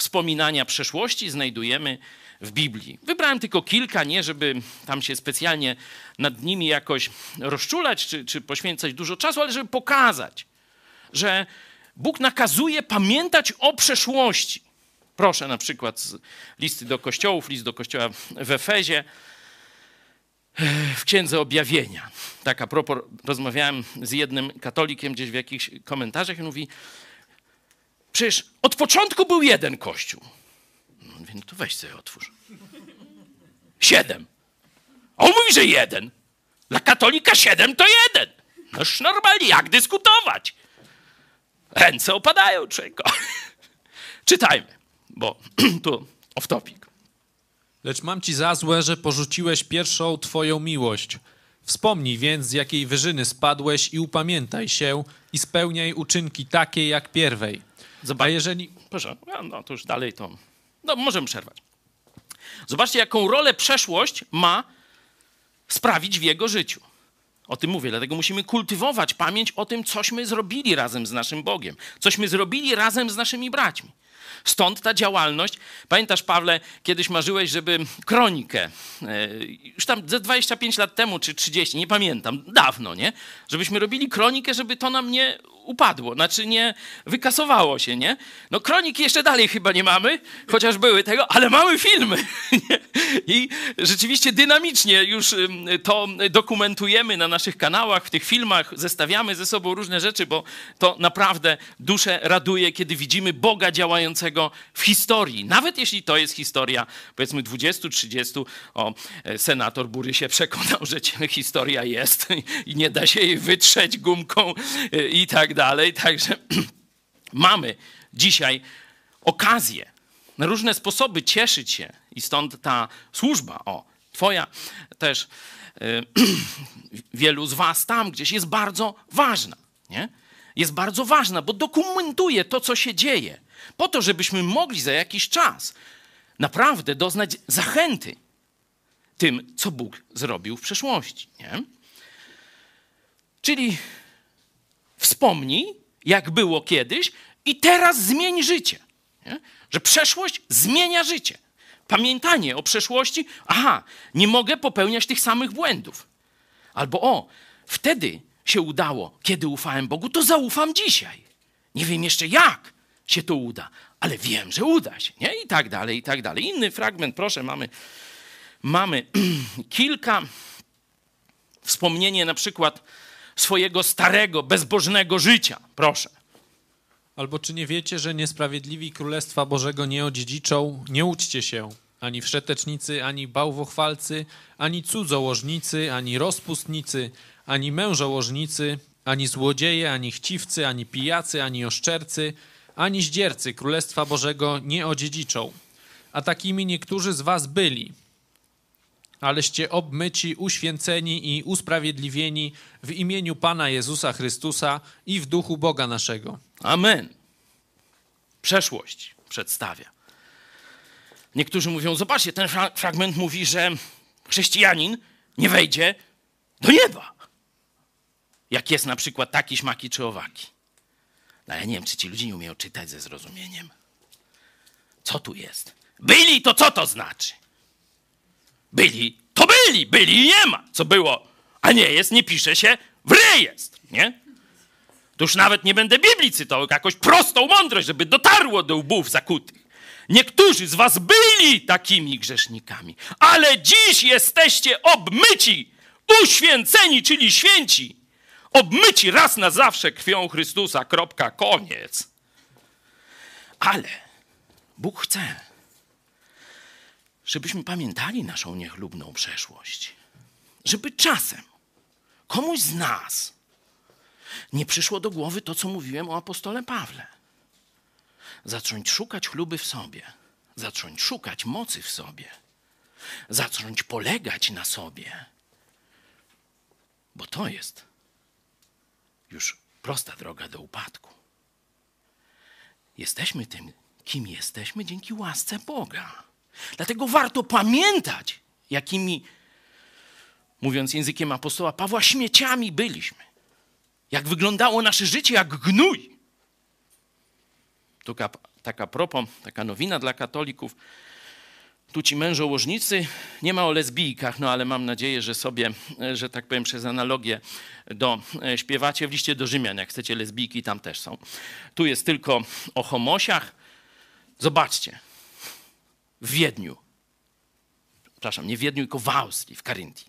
wspominania przeszłości znajdujemy w Biblii. Wybrałem tylko kilka, nie żeby tam się specjalnie nad nimi jakoś rozczulać czy, czy poświęcać dużo czasu, ale żeby pokazać, że Bóg nakazuje pamiętać o przeszłości. Proszę na przykład z listy do kościołów, list do kościoła w Efezie, w Księdze Objawienia. Tak a propos, rozmawiałem z jednym katolikiem gdzieś w jakichś komentarzach i mówi, Przecież od początku był jeden kościół. No, mówię, no to weź sobie otwórz. Siedem. A on mówi, że jeden. Dla katolika siedem to jeden. Noż normalnie, jak dyskutować? Ręce opadają czego. Czytajmy, bo tu off topic. Lecz mam ci za złe, że porzuciłeś pierwszą twoją miłość. Wspomnij więc, z jakiej wyżyny spadłeś i upamiętaj się i spełniaj uczynki takie jak pierwej. Zobacz, jeżeli... proszę, no to już dalej to. No, możemy przerwać. Zobaczcie, jaką rolę przeszłość ma sprawić w jego życiu. O tym mówię, dlatego musimy kultywować pamięć o tym, cośmy zrobili razem z naszym Bogiem, cośmy zrobili razem z naszymi braćmi. Stąd ta działalność. Pamiętasz, Pawle, kiedyś marzyłeś, żeby kronikę, e, już tam ze 25 lat temu czy 30, nie pamiętam, dawno, nie? Żebyśmy robili kronikę, żeby to nam nie upadło, znaczy nie wykasowało się, nie? No kroniki jeszcze dalej chyba nie mamy, chociaż były tego, ale mamy filmy. I rzeczywiście dynamicznie już to dokumentujemy na naszych kanałach, w tych filmach, zestawiamy ze sobą różne rzeczy, bo to naprawdę duszę raduje, kiedy widzimy Boga działającego w historii. Nawet jeśli to jest historia, powiedzmy 20-30, o, e, senator Bury się przekonał, że historia jest i nie da się jej wytrzeć gumką e, i tak dalej. Także mamy dzisiaj okazję na różne sposoby cieszyć się i stąd ta służba, o, twoja też, y, wielu z was tam gdzieś jest bardzo ważna, nie? Jest bardzo ważna, bo dokumentuje to, co się dzieje, po to, żebyśmy mogli za jakiś czas naprawdę doznać zachęty tym, co Bóg zrobił w przeszłości, nie? Czyli wspomnij, jak było kiedyś i teraz zmień życie. Nie? Że przeszłość zmienia życie. Pamiętanie o przeszłości, aha, nie mogę popełniać tych samych błędów. Albo o, wtedy się udało, kiedy ufałem Bogu, to zaufam dzisiaj. Nie wiem jeszcze jak się to uda, ale wiem, że uda się. Nie? I tak dalej, i tak dalej. Inny fragment, proszę, mamy, mamy kilka wspomnienie na przykład swojego starego, bezbożnego życia. Proszę. Albo czy nie wiecie, że niesprawiedliwi Królestwa Bożego nie odziedziczą? Nie uczcie się. Ani wszetecznicy, ani bałwochwalcy, ani cudzołożnicy, ani rozpustnicy, ani mężołożnicy, ani złodzieje, ani chciwcy, ani pijacy, ani oszczercy, ani zdziercy Królestwa Bożego nie odziedziczą. A takimi niektórzy z was byli. Aleście obmyci, uświęceni i usprawiedliwieni w imieniu Pana Jezusa Chrystusa i w duchu Boga naszego. Amen. Przeszłość przedstawia. Niektórzy mówią, zobaczcie, ten fra fragment mówi, że chrześcijanin nie wejdzie do nieba. Jak jest na przykład taki, śmaki czy owaki. No ja nie wiem, czy ci ludzie nie umieją czytać ze zrozumieniem. Co tu jest? Byli, to co to znaczy? Byli, to byli, byli nie ma. Co było, a nie jest, nie pisze się w rejestr, nie? To już nawet nie będę Biblii cytował, jakoś prostą mądrość, żeby dotarło do łbów zakutych. Niektórzy z was byli takimi grzesznikami, ale dziś jesteście obmyci, uświęceni, czyli święci. Obmyci raz na zawsze krwią Chrystusa. Kropka, koniec. Ale Bóg chce, żebyśmy pamiętali naszą niechlubną przeszłość. Żeby czasem komuś z nas nie przyszło do głowy to, co mówiłem o apostole Pawle. Zacząć szukać chluby w sobie, zacząć szukać mocy w sobie, zacząć polegać na sobie, bo to jest już prosta droga do upadku. Jesteśmy tym, kim jesteśmy dzięki łasce Boga. Dlatego warto pamiętać, jakimi, mówiąc językiem apostoła Pawła, śmieciami byliśmy. Jak wyglądało nasze życie, jak gnój. Taka, taka taka nowina dla katolików. Tu ci mężołożnicy, nie ma o lesbijkach, no ale mam nadzieję, że sobie, że tak powiem, przez analogię do e, śpiewacie w liście do Rzymian, jak chcecie lesbijki, tam też są. Tu jest tylko o homosiach. Zobaczcie, w Wiedniu, przepraszam, nie w Wiedniu, tylko w Austrii, w Karyntii.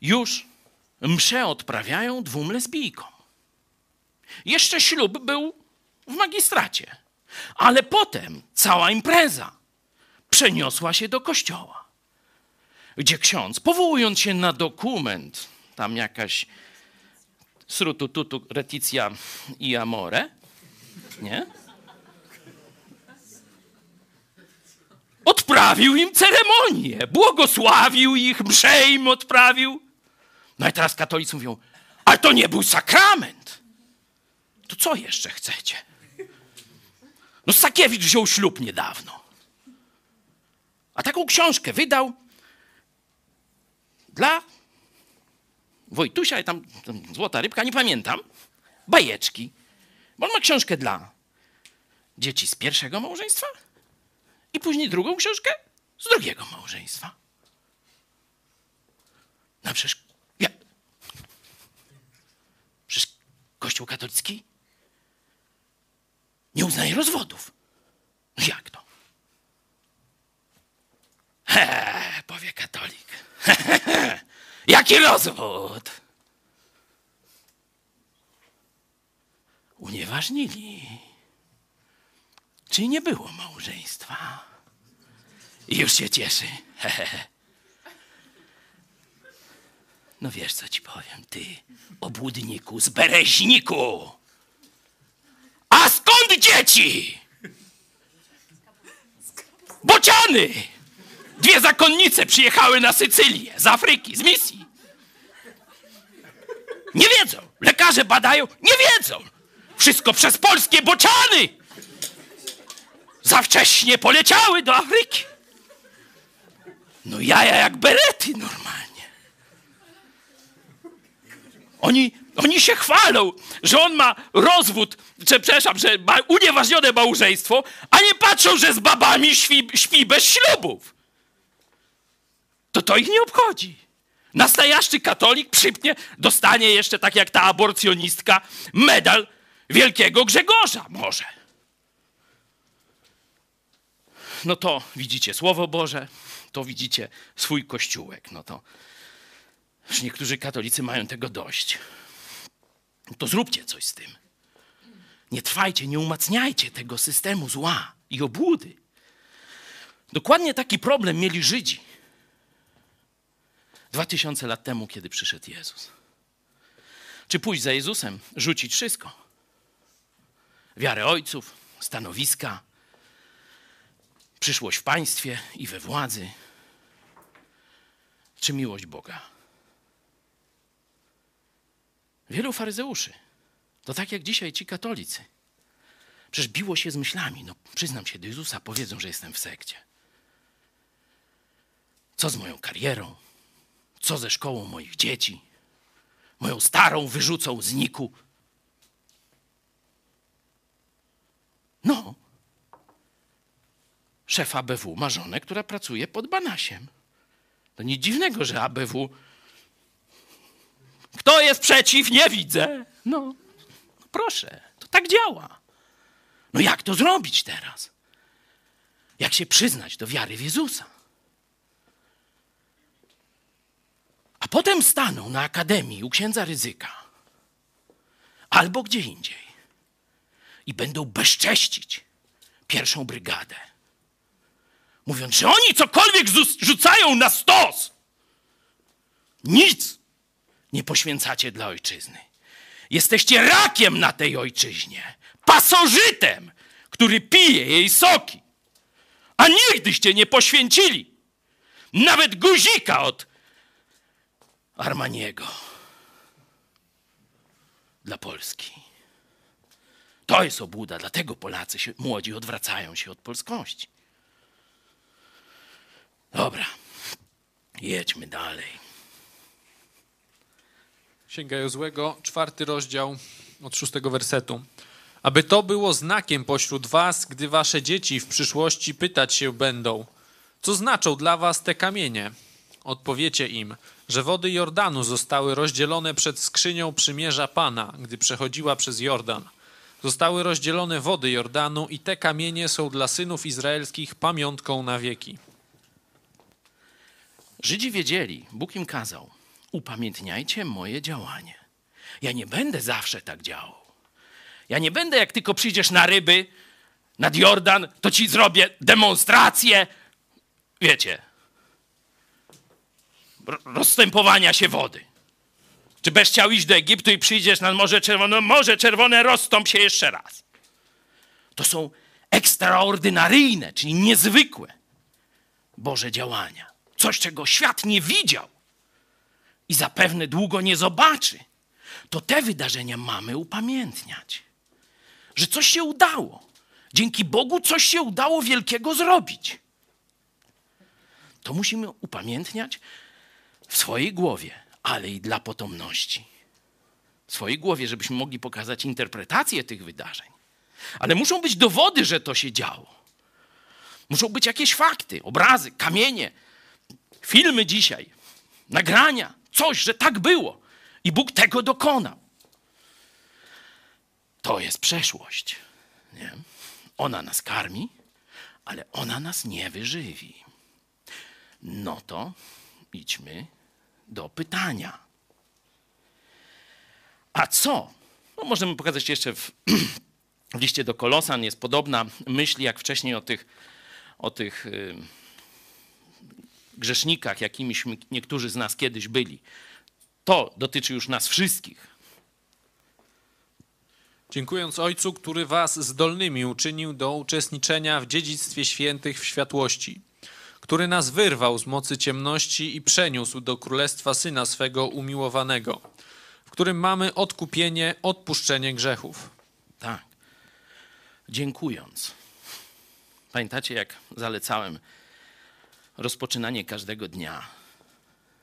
Już msze odprawiają dwóm lesbijkom. Jeszcze ślub był w magistracie, ale potem cała impreza przeniosła się do kościoła, gdzie ksiądz, powołując się na dokument, tam jakaś srutututu reticia i amore, nie? Odprawił im ceremonię, błogosławił ich, mszę im odprawił. No i teraz katolicy mówią, ale to nie był sakrament. To co jeszcze chcecie? No Sakiewicz wziął ślub niedawno. A taką książkę wydał dla Wojtusia i tam, tam złota rybka, nie pamiętam, bajeczki. Bo on ma książkę dla dzieci z pierwszego małżeństwa i później drugą książkę z drugiego małżeństwa. No przecież, ja, przecież Kościół katolicki nie uznaje rozwodów. No jak to? He, powie katolik. He, he, he. Jaki rozwód? Unieważnili. Czyli nie było małżeństwa. I już się cieszy. No wiesz, co ci powiem, ty, obłudniku z bereźniku. A dzieci? Bociany! Dwie zakonnice przyjechały na Sycylię z Afryki, z misji. Nie wiedzą. Lekarze badają, nie wiedzą. Wszystko przez polskie bociany. Za wcześnie poleciały do Afryki. No jaja jak berety normalnie. Oni, oni się chwalą, że on ma rozwód, przepraszam, że ma unieważnione małżeństwo, a nie patrzą, że z babami śpi, śpi bez ślubów. To to ich nie obchodzi. Nastajaszczy katolik przypnie, dostanie jeszcze, tak jak ta aborcjonistka, medal wielkiego Grzegorza może. No to widzicie Słowo Boże, to widzicie swój kościółek. No to już niektórzy katolicy mają tego dość. To zróbcie coś z tym. Nie trwajcie, nie umacniajcie tego systemu zła i obłudy. Dokładnie taki problem mieli Żydzi. Dwa tysiące lat temu, kiedy przyszedł Jezus. Czy pójść za Jezusem, rzucić wszystko? Wiarę ojców, stanowiska, przyszłość w państwie i we władzy, czy miłość Boga? Wielu faryzeuszy, to tak jak dzisiaj ci katolicy, przecież biło się z myślami. No, przyznam się do Jezusa, powiedzą, że jestem w sekcie. Co z moją karierą? Co ze szkołą moich dzieci? Moją starą wyrzucą z niku. No. Szef ABW ma żonę, która pracuje pod Banasiem. To nic dziwnego, że ABW. Kto jest przeciw? Nie widzę. No, proszę, to tak działa. No jak to zrobić teraz? Jak się przyznać do wiary w Jezusa? A potem staną na akademii u księdza ryzyka albo gdzie indziej i będą bezcześcić pierwszą brygadę, mówiąc, że oni cokolwiek rzucają na stos. Nic nie poświęcacie dla ojczyzny. Jesteście rakiem na tej ojczyźnie, pasożytem, który pije jej soki. A nigdyście nie poświęcili nawet guzika od Armaniego dla Polski. To jest obłuda, dlatego Polacy się, młodzi odwracają się od polskości. Dobra, jedźmy dalej. Księga Jozłego, czwarty rozdział od szóstego wersetu. Aby to było znakiem pośród was, gdy wasze dzieci w przyszłości pytać się będą, co znaczą dla was te kamienie? Odpowiecie im, że wody Jordanu zostały rozdzielone przed skrzynią przymierza Pana, gdy przechodziła przez Jordan. Zostały rozdzielone wody Jordanu i te kamienie są dla synów izraelskich pamiątką na wieki. Żydzi wiedzieli, Bóg im kazał, upamiętniajcie moje działanie. Ja nie będę zawsze tak działał. Ja nie będę, jak tylko przyjdziesz na ryby, nad Jordan, to ci zrobię demonstrację, wiecie, ro- rozstępowania się wody. Czy będziesz chciał iść do Egiptu i przyjdziesz nad Morze Czerwone? No Morze Czerwone, rozstąp się jeszcze raz. To są ekstraordynaryjne, czyli niezwykłe Boże działania. Coś, czego świat nie widział i zapewne długo nie zobaczy. To te wydarzenia mamy upamiętniać. Że coś się udało. Dzięki Bogu coś się udało wielkiego zrobić. To musimy upamiętniać w swojej głowie, ale i dla potomności. w swojej głowie, żebyśmy mogli pokazać interpretację tych wydarzeń. Ale muszą być dowody, że to się działo. Muszą być jakieś fakty, obrazy, kamienie, filmy dzisiaj, nagrania, coś, że tak było. I Bóg tego dokonał. To jest przeszłość. Nie? Ona nas karmi, ale ona nas nie wyżywi. No to idźmy do pytania. A co? No możemy pokazać jeszcze w, w liście do Kolosan. Jest podobna myśl jak wcześniej o tych, o tych grzesznikach, jakimiś niektórzy z nas kiedyś byli. To dotyczy już nas wszystkich. Dziękując Ojcu, który was zdolnymi uczynił do uczestniczenia w dziedzictwie świętych w światłości, który nas wyrwał z mocy ciemności i przeniósł do królestwa Syna swego umiłowanego, w którym mamy odkupienie, odpuszczenie grzechów. Tak. Dziękując. Pamiętacie, jak zalecałem rozpoczynanie każdego dnia,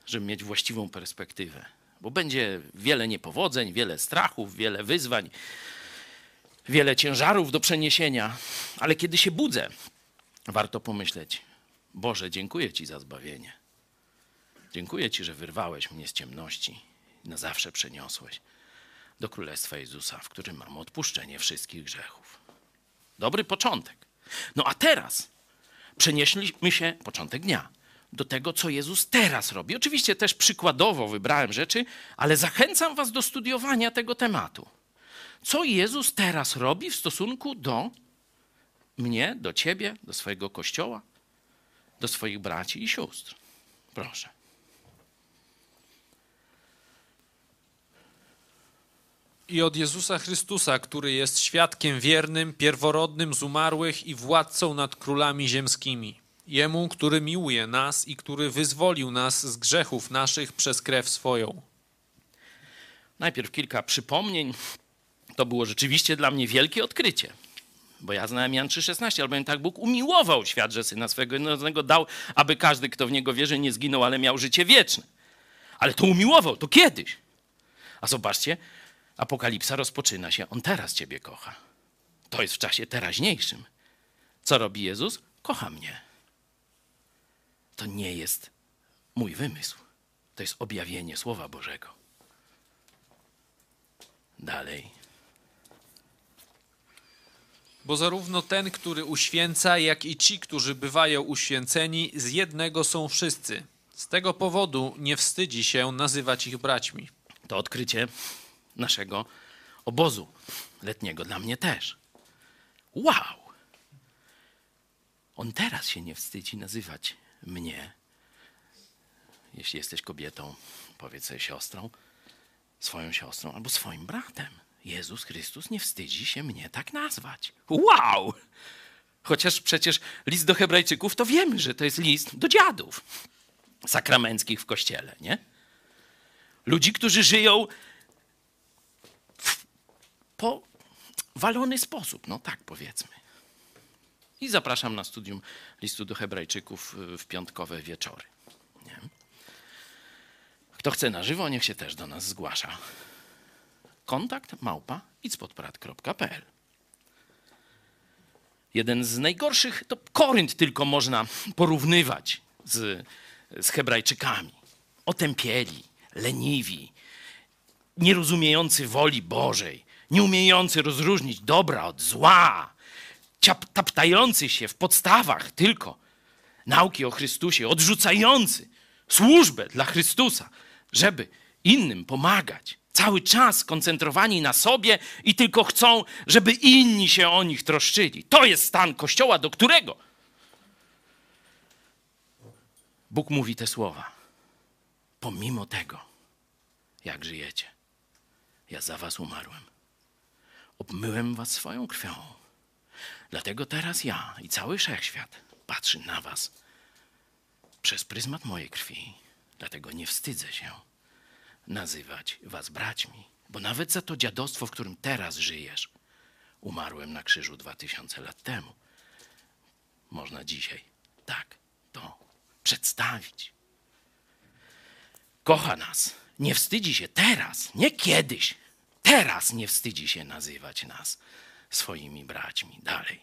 żeby mieć właściwą perspektywę. Bo będzie wiele niepowodzeń, wiele strachów, wiele wyzwań, wiele ciężarów do przeniesienia, ale kiedy się budzę, warto pomyśleć: Boże, dziękuję Ci za zbawienie. Dziękuję Ci, że wyrwałeś mnie z ciemności i na zawsze przeniosłeś do Królestwa Jezusa, w którym mam odpuszczenie wszystkich grzechów. Dobry początek. No a teraz przenieśliśmy się, początek dnia, do tego, co Jezus teraz robi. Oczywiście też przykładowo wybrałem rzeczy, ale zachęcam Was do studiowania tego tematu. Co Jezus teraz robi w stosunku do mnie, do Ciebie, do swojego kościoła, do swoich braci i sióstr? Proszę. I od Jezusa Chrystusa, który jest świadkiem wiernym, pierworodnym z umarłych i władcą nad królami ziemskimi. Jemu, który miłuje nas i który wyzwolił nas z grzechów naszych przez krew swoją. Najpierw kilka przypomnień. To było rzeczywiście dla mnie wielkie odkrycie. Bo ja znałem Jan 3,16, albowiem tak Bóg umiłował świat, że Syna swego jednorodzonego dał, aby każdy, kto w Niego wierzy, nie zginął, ale miał życie wieczne. Ale to umiłował, to kiedyś. A zobaczcie, Apokalipsa rozpoczyna się, On teraz Ciebie kocha. To jest w czasie teraźniejszym. Co robi Jezus? Kocha mnie. To nie jest mój wymysł. To jest objawienie Słowa Bożego. Dalej. Bo zarówno ten, który uświęca, jak i ci, którzy bywają uświęceni, z jednego są wszyscy. Z tego powodu nie wstydzi się nazywać ich braćmi. To odkrycie naszego obozu letniego, dla mnie też. Wow! On teraz się nie wstydzi nazywać mnie. Jeśli jesteś kobietą, powiedz sobie siostrą, swoją siostrą albo swoim bratem. Jezus Chrystus nie wstydzi się mnie tak nazwać. Wow! Chociaż przecież list do Hebrajczyków to wiemy, że to jest list do dziadów sakramenckich w kościele, nie? Ludzi, którzy żyją powalony sposób, no tak powiedzmy. I zapraszam na studium listu do Hebrajczyków w piątkowe wieczory. Nie? Kto chce na żywo, niech się też do nas zgłasza. Kontakt małpa itspodprat.pl Jeden z najgorszych, to Korynt tylko można porównywać z, z Hebrajczykami. Otępieli, leniwi, nierozumiejący woli Bożej, nieumiejący rozróżnić dobra od zła, taptający się w podstawach tylko nauki o Chrystusie, odrzucający służbę dla Chrystusa, żeby innym pomagać. Cały czas skoncentrowani na sobie i tylko chcą, żeby inni się o nich troszczyli. To jest stan Kościoła, do którego Bóg mówi te słowa. Pomimo tego, jak żyjecie, ja za was umarłem. Obmyłem was swoją krwią. Dlatego teraz ja i cały wszechświat patrzy na was przez pryzmat mojej krwi. Dlatego nie wstydzę się nazywać was braćmi, bo nawet za to dziadostwo, w którym teraz żyjesz, umarłem na krzyżu dwa tysiące lat temu. Można dzisiaj tak to przedstawić. Kocha nas, nie wstydzi się teraz, nie kiedyś, teraz nie wstydzi się nazywać nas swoimi braćmi. Dalej.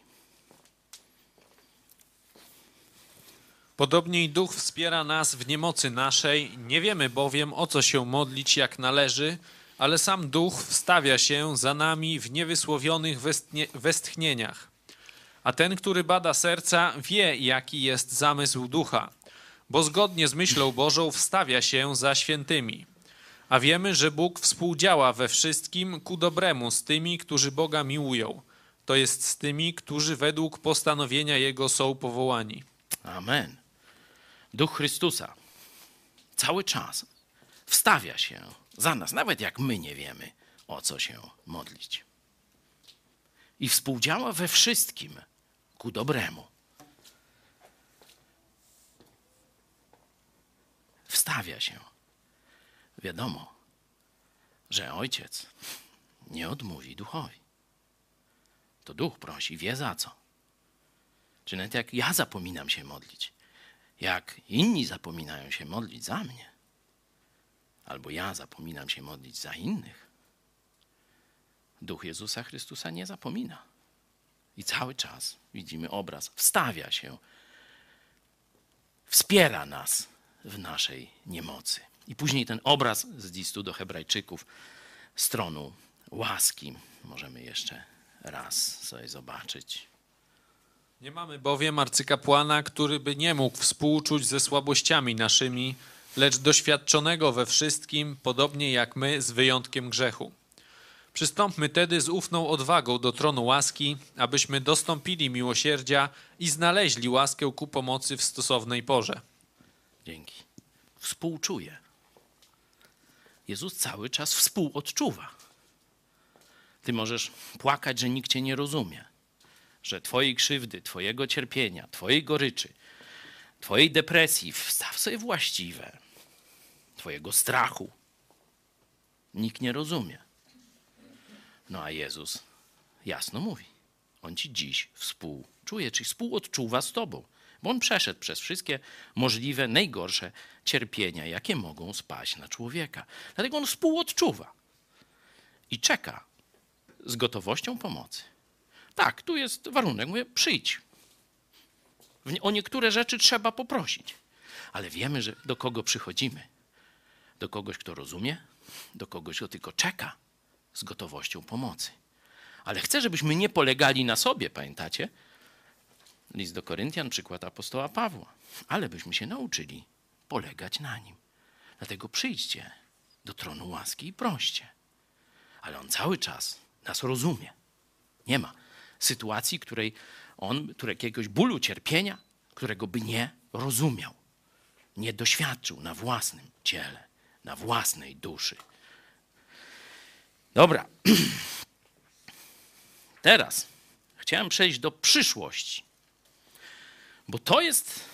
Podobnie i Duch wspiera nas w niemocy naszej. Nie wiemy bowiem, o co się modlić, jak należy, ale sam Duch wstawia się za nami w niewysłowionych westchnieniach. A ten, który bada serca, wie, jaki jest zamysł Ducha, bo zgodnie z myślą Bożą wstawia się za świętymi. A wiemy, że Bóg współdziała we wszystkim ku dobremu z tymi, którzy Boga miłują, to jest z tymi, którzy według postanowienia Jego są powołani. Amen. Duch Chrystusa cały czas wstawia się za nas, nawet jak my nie wiemy, o co się modlić. I współdziała we wszystkim ku dobremu. Wstawia się. Wiadomo, że ojciec nie odmówi duchowi. To duch prosi, wie za co. Czy nawet jak ja zapominam się modlić, jak inni zapominają się modlić za mnie, albo ja zapominam się modlić za innych, Duch Jezusa Chrystusa nie zapomina. I cały czas widzimy obraz, wstawia się, wspiera nas w naszej niemocy. I później ten obraz z listu do Hebrajczyków, stronu łaski, możemy jeszcze raz sobie zobaczyć. Nie mamy bowiem arcykapłana, który by nie mógł współczuć ze słabościami naszymi, lecz doświadczonego we wszystkim, podobnie jak my, z wyjątkiem grzechu. Przystąpmy tedy z ufną odwagą do tronu łaski, abyśmy dostąpili miłosierdzia i znaleźli łaskę ku pomocy w stosownej porze. Dzięki. Współczuje. Jezus cały czas współodczuwa. Ty możesz płakać, że nikt cię nie rozumie, że twojej krzywdy, twojego cierpienia, twojej goryczy, twojej depresji wstaw sobie właściwe, twojego strachu. Nikt nie rozumie. No a Jezus jasno mówi. On ci dziś współczuje, czyli współodczuwa z tobą, bo on przeszedł przez wszystkie możliwe, najgorsze cierpienia, jakie mogą spaść na człowieka. Dlatego on współodczuwa i czeka z gotowością pomocy. Tak, tu jest warunek, mówię, przyjdź. O niektóre rzeczy trzeba poprosić, ale wiemy, że do kogo przychodzimy. Do kogoś, kto rozumie, do kogoś, kto tylko czeka z gotowością pomocy. Ale chcę, żebyśmy nie polegali na sobie, pamiętacie? List do Koryntian, przykład apostoła Pawła. Ale byśmy się nauczyli polegać na nim. Dlatego przyjdźcie do tronu łaski i proście. Ale on cały czas nas rozumie. Nie ma sytuacji, której on, której jakiegoś bólu, cierpienia, którego by nie rozumiał, nie doświadczył na własnym ciele, na własnej duszy. Dobra. Teraz chciałem przejść do przyszłości, bo to jest,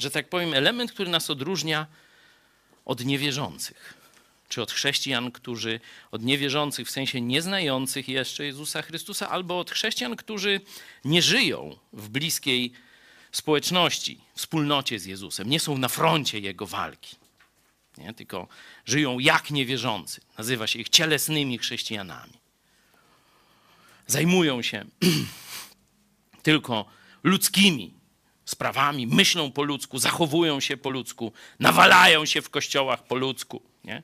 że tak powiem, element, który nas odróżnia od niewierzących czy od chrześcijan, którzy od niewierzących, w sensie nieznających jeszcze Jezusa Chrystusa, albo od chrześcijan, którzy nie żyją w bliskiej społeczności, wspólnocie z Jezusem, nie są na froncie Jego walki, nie? tylko żyją jak niewierzący. Nazywa się ich cielesnymi chrześcijanami. Zajmują się tylko ludzkimi sprawami, myślą po ludzku, zachowują się po ludzku, nawalają się w kościołach po ludzku. Nie?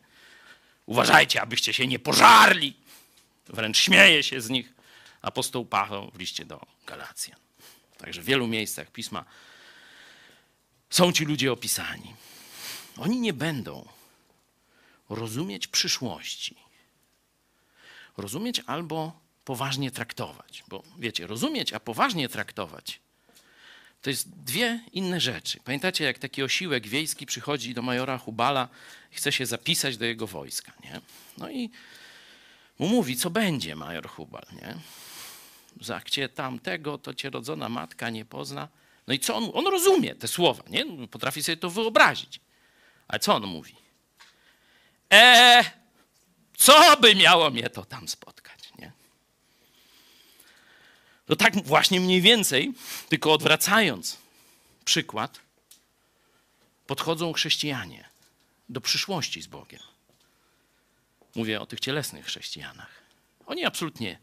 Uważajcie, abyście się nie pożarli. Wręcz śmieje się z nich apostoł Paweł w liście do Galacjan. Także w wielu miejscach pisma są ci ludzie opisani. Oni nie będą rozumieć przyszłości. Rozumieć albo poważnie traktować. Bo wiecie, rozumieć, a poważnie traktować to jest dwie inne rzeczy. Pamiętacie, jak taki osiłek wiejski przychodzi do majora Hubala chce się zapisać do jego wojska, nie? No i mu mówi, co będzie major Hubal, nie? Zakcie tamtego, to cię rodzona matka nie pozna. No i co on, on rozumie te słowa, nie? Potrafi sobie to wyobrazić. Ale co on mówi? E, co by miało mnie to tam spotkać? To tak właśnie mniej więcej, tylko odwracając przykład, podchodzą chrześcijanie do przyszłości z Bogiem. Mówię o tych cielesnych chrześcijanach. Oni absolutnie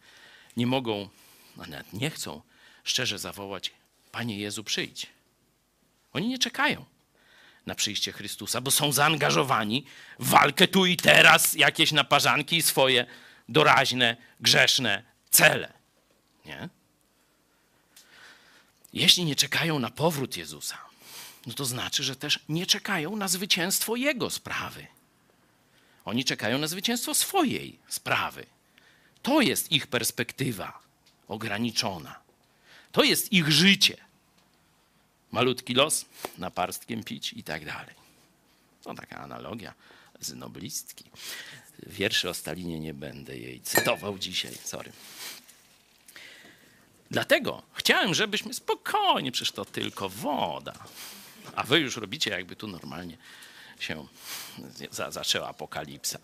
nie mogą, a nawet nie chcą szczerze zawołać: Panie Jezu, przyjdź. Oni nie czekają na przyjście Chrystusa, bo są zaangażowani w walkę tu i teraz, jakieś naparzanki i swoje doraźne, grzeszne cele. Nie? Jeśli nie czekają na powrót Jezusa, no to znaczy, że też nie czekają na zwycięstwo Jego sprawy. Oni czekają na zwycięstwo swojej sprawy. To jest ich perspektywa ograniczona. To jest ich życie. Malutki los, naparstkiem pić i tak dalej. To taka analogia z noblistki. Wierszy o Stalinie nie będę jej cytował dzisiaj, sorry. Dlatego chciałem, żebyśmy spokojnie, przecież to tylko woda. A wy już robicie, jakby tu normalnie się za, zaczęła apokalipsa.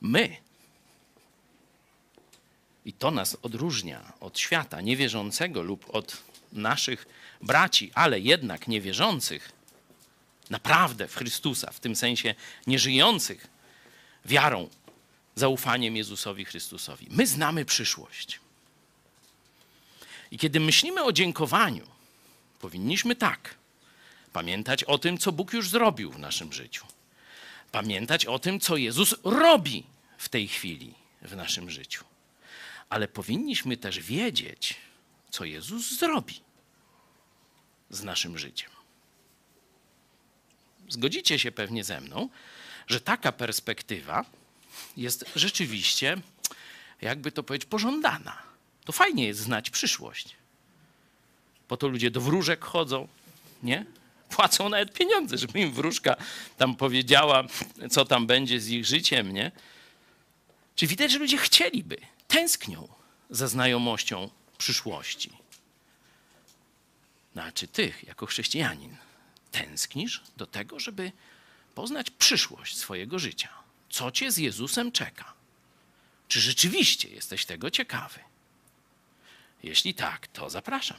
My. I to nas odróżnia od świata niewierzącego lub od naszych braci, ale jednak niewierzących, naprawdę w Chrystusa, w tym sensie nieżyjących wiarą, zaufaniem Jezusowi Chrystusowi. My znamy przyszłość. I kiedy myślimy o dziękowaniu, powinniśmy tak pamiętać o tym, co Bóg już zrobił w naszym życiu. Pamiętać o tym, co Jezus robi w tej chwili w naszym życiu. Ale powinniśmy też wiedzieć, co Jezus zrobi z naszym życiem. Zgodzicie się pewnie ze mną, że taka perspektywa jest rzeczywiście, jakby to powiedzieć, pożądana. To fajnie jest znać przyszłość. Po to ludzie do wróżek chodzą, nie? Płacą nawet pieniądze, żeby im wróżka tam powiedziała, co tam będzie z ich życiem, nie? Czy widać, że ludzie chcieliby, tęsknią za znajomością przyszłości. No, a czy ty, jako chrześcijanin, tęsknisz do tego, żeby poznać przyszłość swojego życia? Co cię z Jezusem czeka? Czy rzeczywiście jesteś tego ciekawy? Jeśli tak, to zapraszam.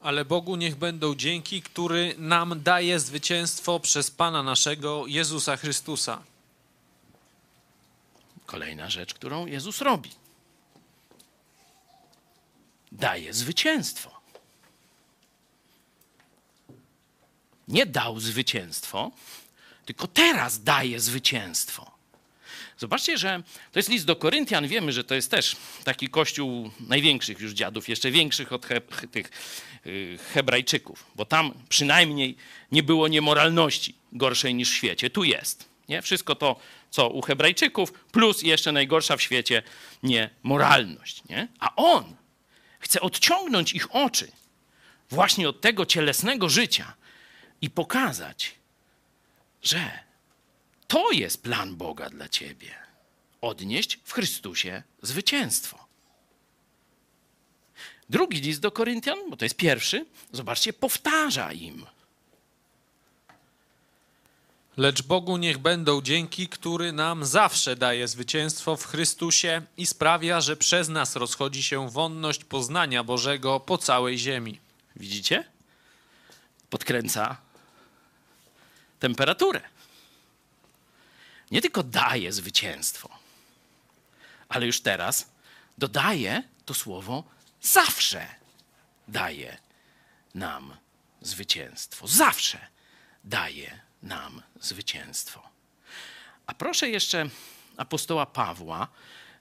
Ale Bogu niech będą dzięki, który nam daje zwycięstwo przez Pana naszego Jezusa Chrystusa. Kolejna rzecz, którą Jezus robi. Daje zwycięstwo. Nie dał zwycięstwo, tylko teraz daje zwycięstwo. Zobaczcie, że to jest list do Koryntian. Wiemy, że to jest też taki kościół największych już dziadów, jeszcze większych od he, tych y, Hebrajczyków, bo tam przynajmniej nie było niemoralności gorszej niż w świecie. Tu jest. Nie? Wszystko to, co u Hebrajczyków, plus jeszcze najgorsza w świecie niemoralność. Nie? A on chce odciągnąć ich oczy właśnie od tego cielesnego życia i pokazać, że to jest plan Boga dla ciebie. Odnieść w Chrystusie zwycięstwo. Drugi list do Koryntian, bo to jest pierwszy, zobaczcie, powtarza im. Lecz Bogu niech będą dzięki, który nam zawsze daje zwycięstwo w Chrystusie i sprawia, że przez nas rozchodzi się wonność poznania Bożego po całej ziemi. Widzicie? Podkręca temperaturę. Nie tylko daje zwycięstwo, ale już teraz dodaje to słowo zawsze daje nam zwycięstwo. Zawsze daje nam zwycięstwo. A proszę jeszcze apostoła Pawła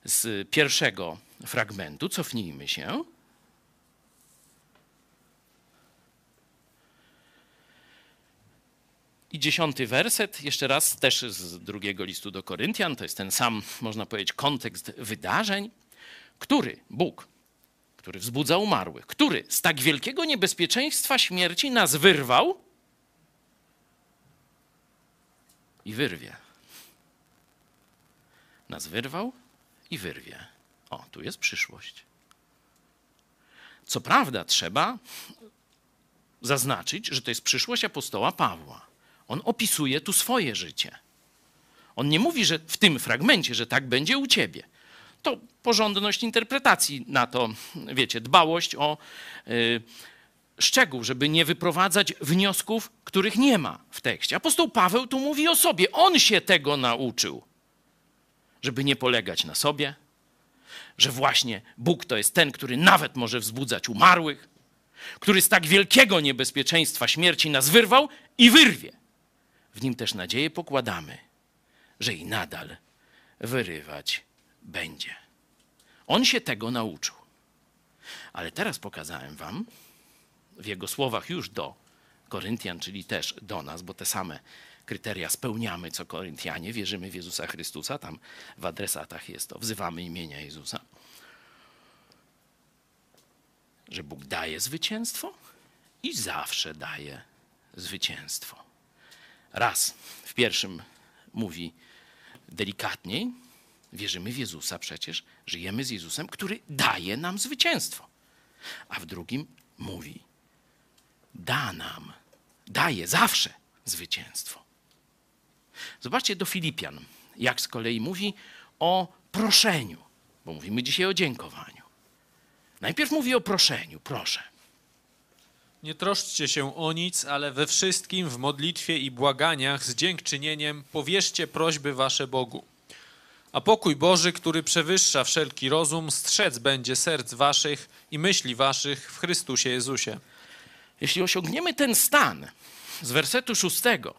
z pierwszego fragmentu, cofnijmy się. I dziesiąty werset, jeszcze raz też z drugiego listu do Koryntian, to jest ten sam, można powiedzieć, kontekst wydarzeń, który Bóg, który wzbudza umarłych, który z tak wielkiego niebezpieczeństwa śmierci nas wyrwał i wyrwie. Nas wyrwał i wyrwie. O, tu jest przyszłość. Co prawda, trzeba zaznaczyć, że to jest przyszłość apostoła Pawła. On opisuje tu swoje życie. On nie mówi, że w tym fragmencie, że tak będzie u ciebie. to porządność interpretacji na to, wiecie, dbałość o y, szczegół, żeby nie wyprowadzać wniosków, których nie ma w tekście. Apostoł Paweł tu mówi o sobie. On się tego nauczył, żeby nie polegać na sobie, że właśnie Bóg to jest ten, który nawet może wzbudzać umarłych, który z tak wielkiego niebezpieczeństwa śmierci nas wyrwał i wyrwie. W nim też nadzieję pokładamy, że i nadal wyrywać będzie. On się tego nauczył. Ale teraz pokazałem wam w jego słowach już do Koryntian, czyli też do nas, bo te same kryteria spełniamy co Koryntianie, wierzymy w Jezusa Chrystusa, tam w adresatach jest to, wzywamy imienia Jezusa, że Bóg daje zwycięstwo i zawsze daje zwycięstwo. Raz w pierwszym mówi delikatniej, wierzymy w Jezusa przecież, żyjemy z Jezusem, który daje nam zwycięstwo. A w drugim mówi, da nam, daje zawsze zwycięstwo. Zobaczcie do Filipian, jak z kolei mówi o proszeniu, bo mówimy dzisiaj o dziękowaniu. Najpierw mówi o proszeniu, proszę. Nie troszczcie się o nic, ale we wszystkim w modlitwie i błaganiach z dziękczynieniem powierzcie prośby wasze Bogu. A pokój Boży, który przewyższa wszelki rozum, strzec będzie serc waszych i myśli waszych w Chrystusie Jezusie. Jeśli osiągniemy ten stan z wersetu szóstego,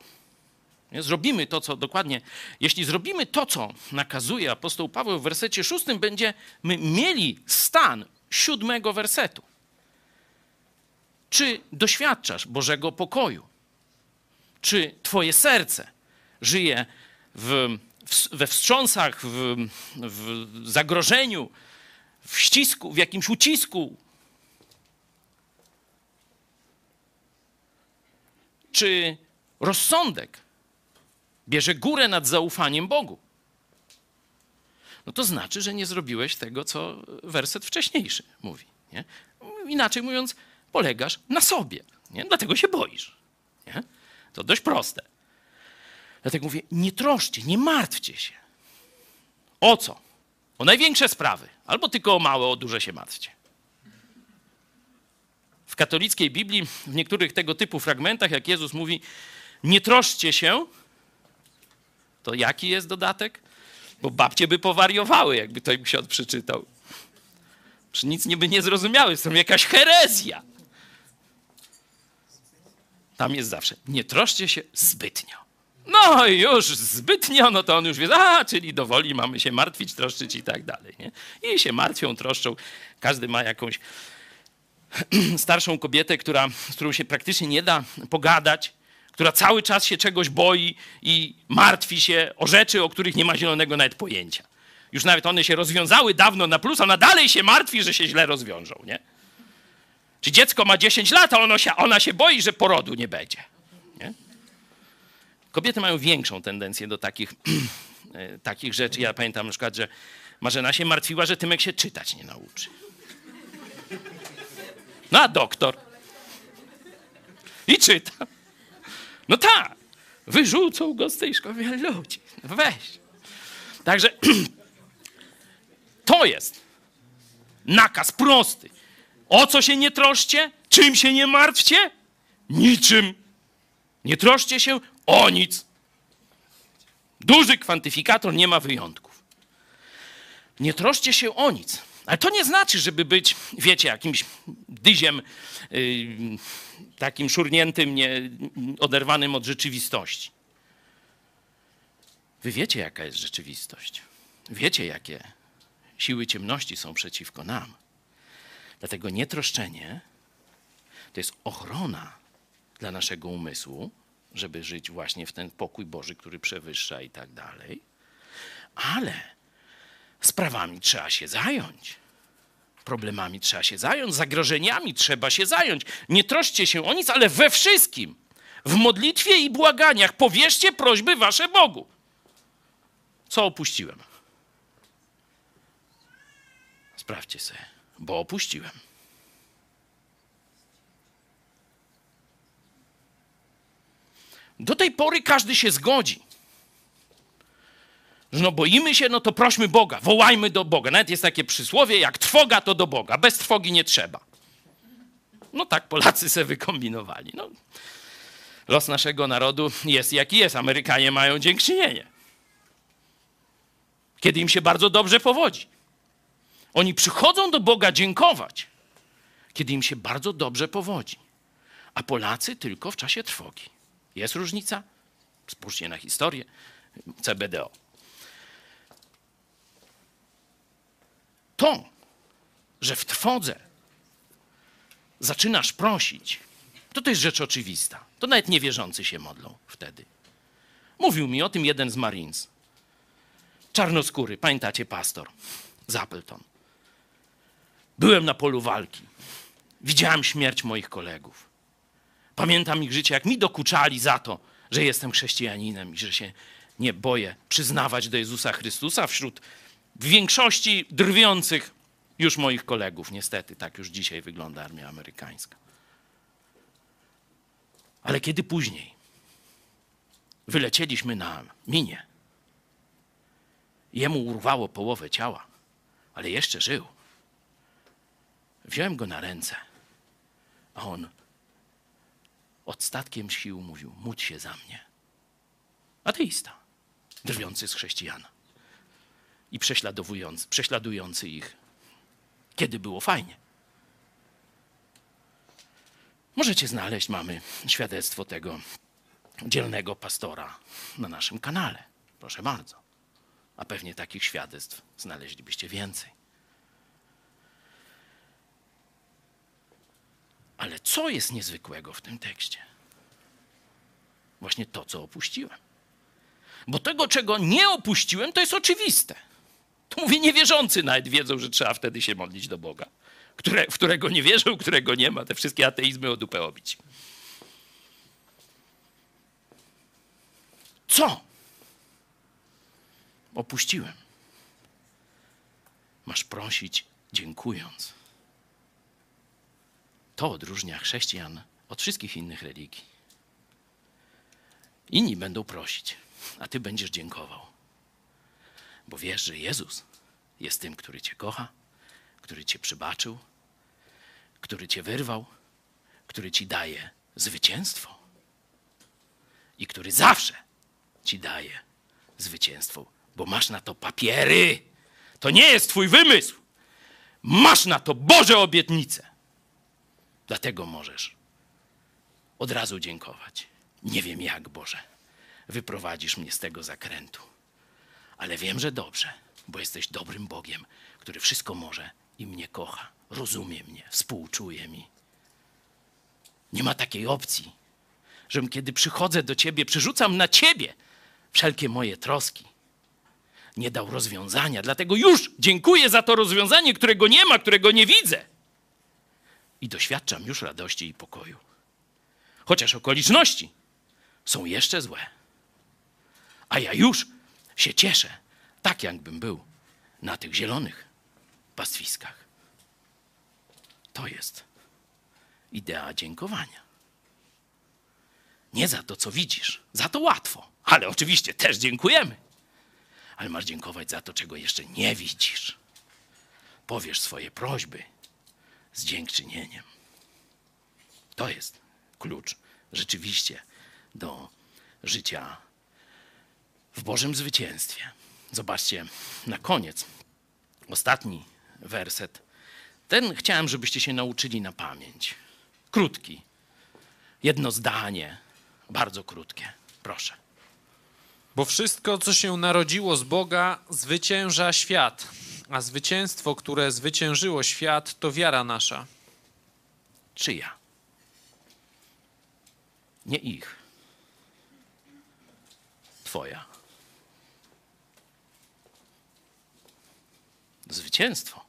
zrobimy to, co dokładnie, jeśli zrobimy to, co nakazuje apostoł Paweł w wersecie szóstym, będziemy mieli stan siódmego wersetu. Czy doświadczasz Bożego pokoju? Czy Twoje serce żyje w, w, we wstrząsach, w, w zagrożeniu, w ścisku, w jakimś ucisku? Czy rozsądek bierze górę nad zaufaniem Bogu? No to znaczy, że nie zrobiłeś tego, co werset wcześniejszy mówi. Nie? Inaczej mówiąc, polegasz na sobie. Nie? Dlatego się boisz. Nie? To dość proste. Dlatego mówię, nie troszcie, nie martwcie się. O co? O największe sprawy. Albo tylko o małe, o duże się martwcie. W katolickiej Biblii, w niektórych tego typu fragmentach, jak Jezus mówi, nie troszcie się, to jaki jest dodatek? Bo babcie by powariowały, jakby to im ksiądz przeczytał. Czy nic nie by nie zrozumiały, to jakaś herezja. Tam jest zawsze, nie troszcie się zbytnio. No już zbytnio, no to on już wie, a, czyli dowoli mamy się martwić, troszczyć i tak dalej. Nie? I się martwią, troszczą. Każdy ma jakąś starszą kobietę, która, z którą się praktycznie nie da pogadać, która cały czas się czegoś boi i martwi się o rzeczy, o których nie ma zielonego nawet pojęcia. Już nawet one się rozwiązały dawno na plus, ona dalej się martwi, że się źle rozwiążą, nie? Czy dziecko ma 10 lat, a ono się, ona się boi, że porodu nie będzie. Nie? Kobiety mają większą tendencję do takich, e, takich rzeczy. Ja pamiętam na przykład, że Marzena się martwiła, że Tymek się czytać nie nauczy. No a doktor? I czyta. No tak, wyrzucą go z tej szkoły. Ludzie, no weź. Także to jest nakaz prosty. O co się nie troszcie? Czym się nie martwcie? Niczym. Nie troszcie się o nic. Duży kwantyfikator, nie ma wyjątków. Nie troszcie się o nic. Ale to nie znaczy, żeby być, wiecie, jakimś dyziem yy, takim szurniętym, nie, oderwanym od rzeczywistości. Wy wiecie, jaka jest rzeczywistość. Wiecie, jakie siły ciemności są przeciwko nam. Dlatego nietroszczenie to jest ochrona dla naszego umysłu, żeby żyć właśnie w ten pokój Boży, który przewyższa i tak dalej. Ale sprawami trzeba się zająć. Problemami trzeba się zająć, zagrożeniami trzeba się zająć. Nie troszcie się o nic, ale we wszystkim, w modlitwie i błaganiach, powierzcie prośby wasze Bogu. Co opuściłem? Sprawdźcie sobie, bo opuściłem. Do tej pory każdy się zgodzi, że no boimy się, no to prośmy Boga, wołajmy do Boga. Nawet jest takie przysłowie, jak trwoga, to do Boga. Bez trwogi nie trzeba. No tak Polacy se wykombinowali. No. Los naszego narodu jest jaki jest. Amerykanie mają dziękczynienie. Kiedy im się bardzo dobrze powodzi. Oni przychodzą do Boga dziękować, kiedy im się bardzo dobrze powodzi. A Polacy tylko w czasie trwogi. Jest różnica? Spójrzcie na historię CBDO. To, że w trwodze zaczynasz prosić, to to jest rzecz oczywista. To nawet niewierzący się modlą wtedy. Mówił mi o tym jeden z Marines. Czarnoskóry, pamiętacie, pastor z Appleton. Byłem na polu walki. Widziałem śmierć moich kolegów. Pamiętam ich życie, jak mi dokuczali za to, że jestem chrześcijaninem i że się nie boję przyznawać do Jezusa Chrystusa wśród większości drwiących już moich kolegów. Niestety, tak już dzisiaj wygląda armia amerykańska. Ale kiedy później wylecieliśmy na minie, jemu urwało połowę ciała, ale jeszcze żył. Wziąłem go na ręce, a on odstatkiem sił mówił: Módl się za mnie. Ateista, drwiący z chrześcijana i prześladowujący, prześladujący ich, kiedy było fajnie. Możecie znaleźć, mamy świadectwo tego dzielnego pastora na naszym kanale. Proszę bardzo. A pewnie takich świadectw znaleźlibyście więcej. Ale co jest niezwykłego w tym tekście? Właśnie to, co opuściłem. Bo tego, czego nie opuściłem, to jest oczywiste. To mówię, niewierzący nawet wiedzą, że trzeba wtedy się modlić do Boga, które, w którego nie wierzą, którego nie ma. Te wszystkie ateizmy o dupę obić. Co? Opuściłem. Masz prosić, dziękując. To odróżnia chrześcijan od wszystkich innych religii. Inni będą prosić, a ty będziesz dziękował. Bo wiesz, że Jezus jest tym, który cię kocha, który cię przybaczył, który cię wyrwał, który ci daje zwycięstwo i który zawsze ci daje zwycięstwo, bo masz na to papiery. To nie jest twój wymysł. Masz na to Boże obietnice. Dlatego możesz od razu dziękować. Nie wiem jak, Boże, wyprowadzisz mnie z tego zakrętu, ale wiem, że dobrze, bo jesteś dobrym Bogiem, który wszystko może i mnie kocha, rozumie mnie, współczuje mi. Nie ma takiej opcji, żebym kiedy przychodzę do Ciebie, przerzucam na Ciebie wszelkie moje troski. Nie dał rozwiązania, dlatego już dziękuję za to rozwiązanie, którego nie ma, którego nie widzę i doświadczam już radości i pokoju. Chociaż okoliczności są jeszcze złe. A ja już się cieszę, tak jakbym był na tych zielonych pastwiskach. To jest idea dziękowania. Nie za to, co widzisz, za to łatwo, ale oczywiście też dziękujemy. Ale masz dziękować za to, czego jeszcze nie widzisz. Powiesz swoje prośby z dziękczynieniem. To jest klucz rzeczywiście do życia w Bożym zwycięstwie. Zobaczcie, na koniec, ostatni werset. Ten chciałem, żebyście się nauczyli na pamięć. Krótki. Jedno zdanie, bardzo krótkie. Proszę. Bo wszystko, co się narodziło z Boga, zwycięża świat. A zwycięstwo, które zwyciężyło świat, to wiara nasza. Czyja? Nie ich. Twoja. Zwycięstwo,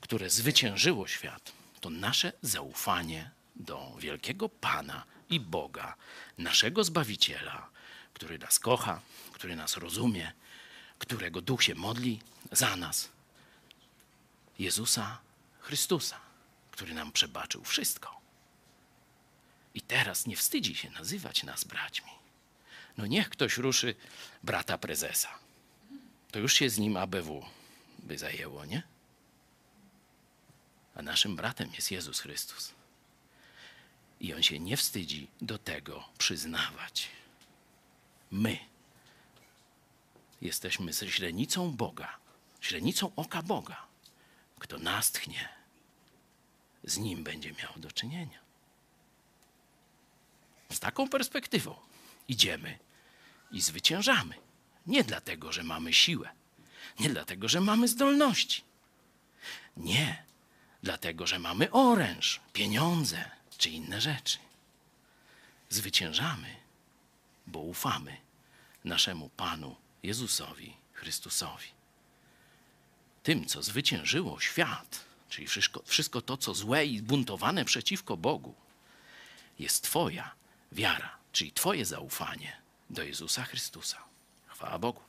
które zwyciężyło świat, to nasze zaufanie do wielkiego Pana i Boga, naszego Zbawiciela, który nas kocha, który nas rozumie, którego duch się modli za nas. Jezusa Chrystusa, który nam przebaczył wszystko. I teraz nie wstydzi się nazywać nas braćmi. No niech ktoś ruszy brata prezesa. To już się z nim ABW by zajęło, nie? A naszym bratem jest Jezus Chrystus. I on się nie wstydzi do tego przyznawać. My jesteśmy źrenicą Boga, źrenicą oka Boga. Kto nas tchnie, z nim będzie miał do czynienia. Z taką perspektywą idziemy i zwyciężamy. Nie dlatego, że mamy siłę, nie dlatego, że mamy zdolności. Nie, dlatego, że mamy oręż, pieniądze czy inne rzeczy. Zwyciężamy, bo ufamy naszemu Panu Jezusowi Chrystusowi. Tym, co zwyciężyło świat, czyli wszystko, wszystko to, co złe i buntowane przeciwko Bogu, jest Twoja wiara, czyli Twoje zaufanie do Jezusa Chrystusa. Chwała Bogu.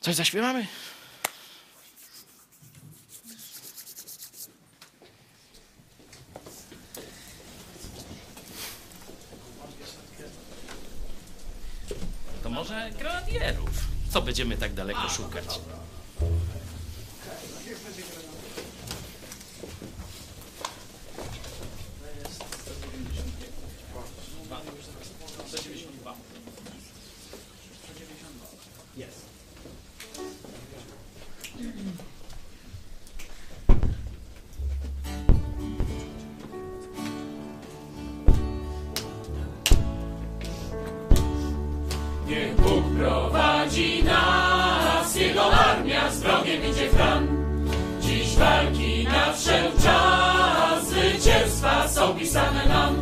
Coś zaśpiewamy? Może grenadierów. Co będziemy tak daleko szukać? Nam.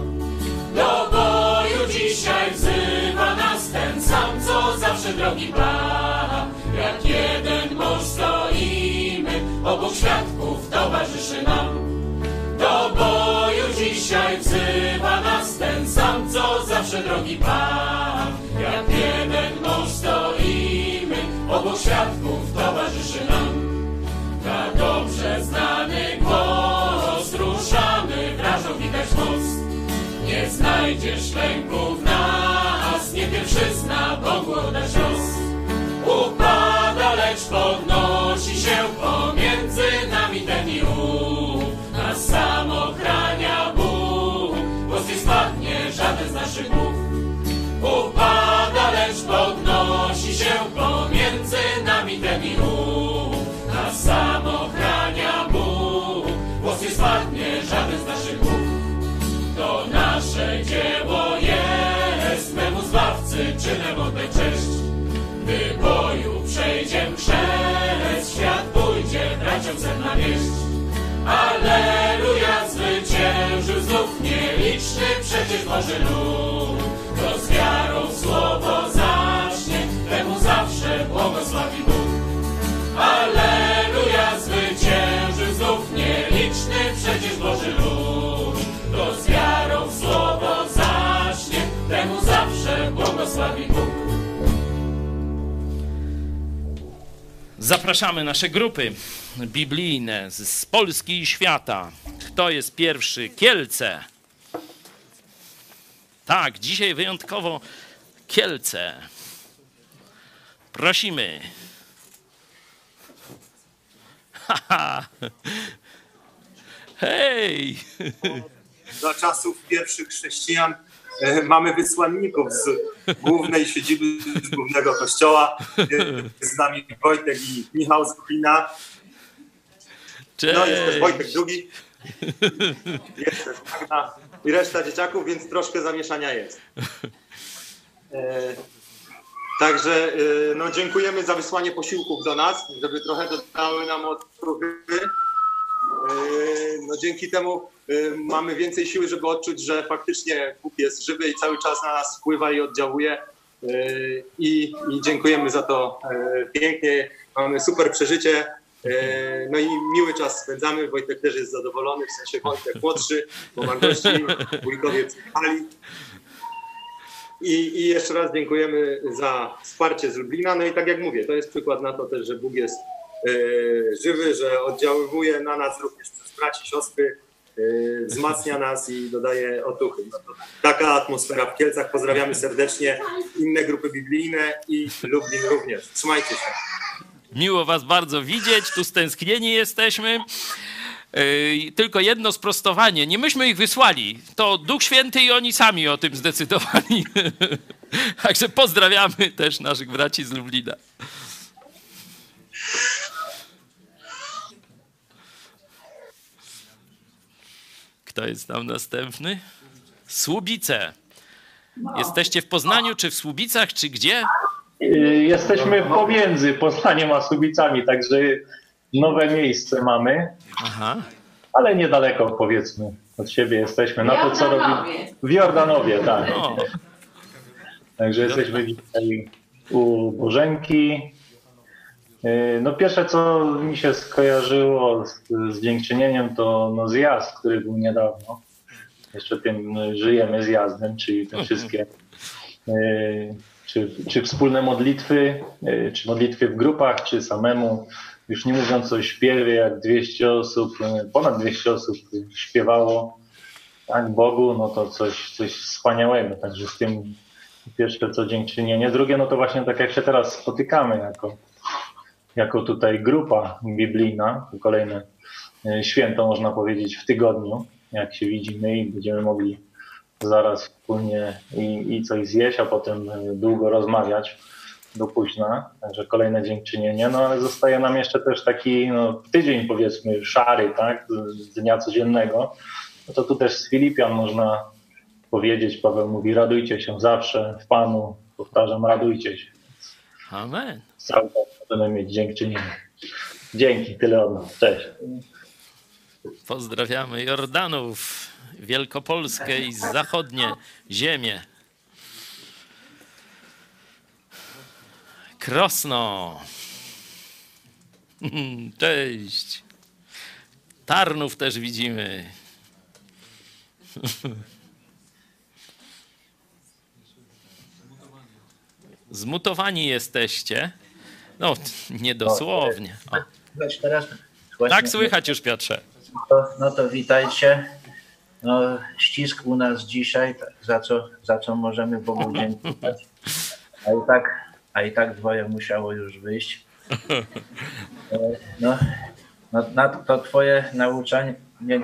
Do boju dzisiaj wzywa nas ten sam, co zawsze drogi Pan. Jak jeden mąż stoimy, obok świadków towarzyszy nam. Do boju dzisiaj wzywa nas ten sam, co zawsze drogi Pan. Jak jeden mąż stoimy, obok świadków towarzyszy nam. Na dobrze znany głos Nie znajdziesz lęku w nas, nie pierwszy zna Bogu oddać los. Upada, lecz podnosi się pomiędzy nami ten i ów. Nas sam ochrania Bóg, głos nie spadnie żaden z naszych głów. Upada, lecz podnosi się pomiędzy nami ten i ów. Nas sam ochrania dzieło jest, memu Zbawcy czynem oddaj cześć. Gdy boju przejdziem chrzest, świat pójdzie braciom sen na wieść. Alleluja, zwyciężył znów nieliczny przecież Boży lud. Kto z wiarą słowo zacznie, temu zawsze błogosławi Bóg. Alleluja, zwyciężył znów nieliczny przecież Boży lud. Temu zawsze błogosławi Bóg. Zapraszamy nasze grupy biblijne z Polski i świata. Kto jest pierwszy? Kielce. Tak, dzisiaj wyjątkowo Kielce. Prosimy. Haha. Hej! za czasów pierwszych chrześcijan mamy wysłanników z głównej siedziby, z głównego kościoła. Jest z nami Wojtek i Michał z Kuchina. Cześć! No jest też Wojtek drugi. Jest też Magda i reszta dzieciaków, więc troszkę zamieszania jest. E, Także e, no, dziękujemy za wysłanie posiłków do nas, żeby trochę dodały nam odpruchy. No, dzięki temu mamy więcej siły, żeby odczuć, że faktycznie Bóg jest żywy i cały czas na nas wpływa i oddziałuje. Y, I, i dziękujemy za to y, pięknie. Mamy super przeżycie. Y, No i miły czas spędzamy. Wojtek też jest zadowolony, w sensie Wojtek młodszy, bo ma gości, wujkowie przyjechali. I, I jeszcze raz dziękujemy za wsparcie z Lublina. No i tak jak mówię, to jest przykład na to też, że Bóg jest żywy, że oddziaływuje na nas również przez braci, siostry y, wzmacnia nas i dodaje otuchy. No to taka atmosfera w Kielcach. Pozdrawiamy serdecznie inne grupy biblijne i Lublin również. Trzymajcie się. Miło Was bardzo widzieć, tu stęsknieni jesteśmy. Yy, tylko jedno sprostowanie. Nie myśmy ich wysłali. To Duch Święty i oni sami o tym zdecydowali. Także pozdrawiamy też naszych braci z Lublina. Kto jest tam następny? Słubice. Jesteście w Poznaniu, czy w Słubicach, czy gdzie? Y, Jesteśmy pomiędzy Poznaniem a Słubicami, także nowe miejsce mamy, Aha. ale niedaleko powiedzmy od siebie jesteśmy. Na to co robimy. W Jordanowie, tak. O, Także jesteśmy dzisiaj u Bożenki. Y, No pierwsze, co mi się skojarzyło z, z dziękczynieniem, to no zjazd, który był niedawno. Jeszcze tym y, żyjemy zjazdem, czyli te wszystkie y, czy, czy wspólne modlitwy, czy modlitwy w grupach, czy samemu. Już nie mówiąc o śpiewie, jak 200 osób, ponad 200 osób śpiewało tak Bogu, no to coś, coś wspaniałego. Także z tym pierwsze co dziękczynienie. Drugie, no to właśnie tak jak się teraz spotykamy jako, jako tutaj grupa biblijna, kolejne y, święto można powiedzieć w tygodniu, jak się widzimy i będziemy mogli zaraz wspólnie i, i coś zjeść, a potem y, długo rozmawiać do późna, także kolejne dziękczynienie, no ale zostaje nam jeszcze też taki no, tydzień powiedzmy szary, tak, z dnia codziennego, no to tu też z Filipian można powiedzieć, Paweł mówi radujcie się zawsze w Panu, powtarzam radujcie się, amen. cały czas będziemy mieć dziękczynienie. Dzięki, tyle od nas, cześć. Pozdrawiamy Jordanów, Wielkopolskę i zachodnie ziemie. Krosno. Cześć. Tarnów też widzimy. Zmutowani jesteście. No, niedosłownie. O, teraz? tak słychać już, Piotrze. To, no to witajcie. No, ścisk u nas dzisiaj, tak, za co, za co możemy Bogu dziękować. A i tak, a i tak dwoje musiało już wyjść. E, No, no na to twoje nauczanie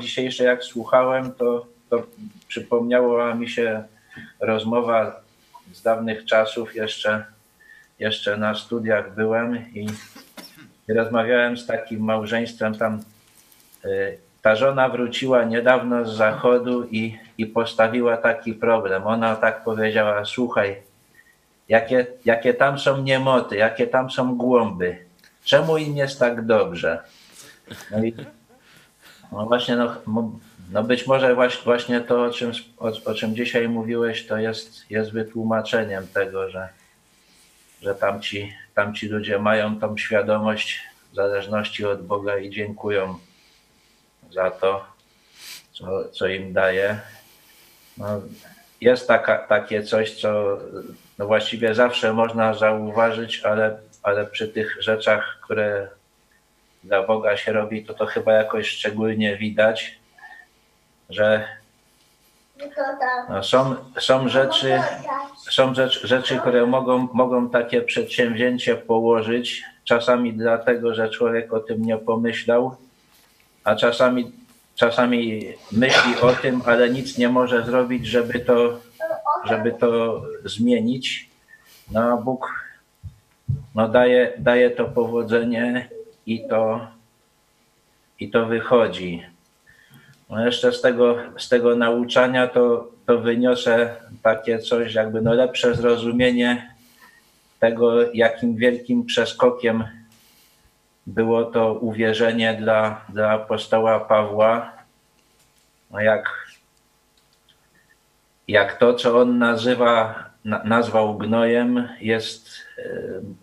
dzisiejsze, jak słuchałem, to, to przypomniała mi się rozmowa z dawnych czasów, jeszcze, jeszcze na studiach byłem i rozmawiałem z takim małżeństwem tam. y, Ta żona wróciła niedawno z zachodu i, i postawiła taki problem. Ona tak powiedziała: Słuchaj, jakie, jakie tam są niemoty, jakie tam są głąby. Czemu im jest tak dobrze? No i no właśnie, no, no być może właśnie to, o czym, o, o czym dzisiaj mówiłeś, to jest, jest wytłumaczeniem tego, że, że tamci, tamci ludzie mają tą świadomość zależności od Boga i dziękują za to, co, co im daje. No, jest taka, takie coś, co no właściwie zawsze można zauważyć, ale, ale przy tych rzeczach, które dla Boga się robi, to to chyba jakoś szczególnie widać, że są, są rzeczy, są rzecz, rzeczy, które mogą, mogą takie przedsięwzięcie położyć, czasami dlatego, że człowiek o tym nie pomyślał, a czasami, czasami myśli o tym, ale nic nie może zrobić, żeby to, żeby to zmienić. No a Bóg no daje, daje to powodzenie i to, i to wychodzi. No jeszcze z tego, z tego nauczania to, to wyniosę takie coś, jakby no lepsze zrozumienie tego, jakim wielkim przeskokiem było to uwierzenie dla, dla apostoła Pawła. No jak, jak to, co on nazywa, na, nazwał gnojem, jest e,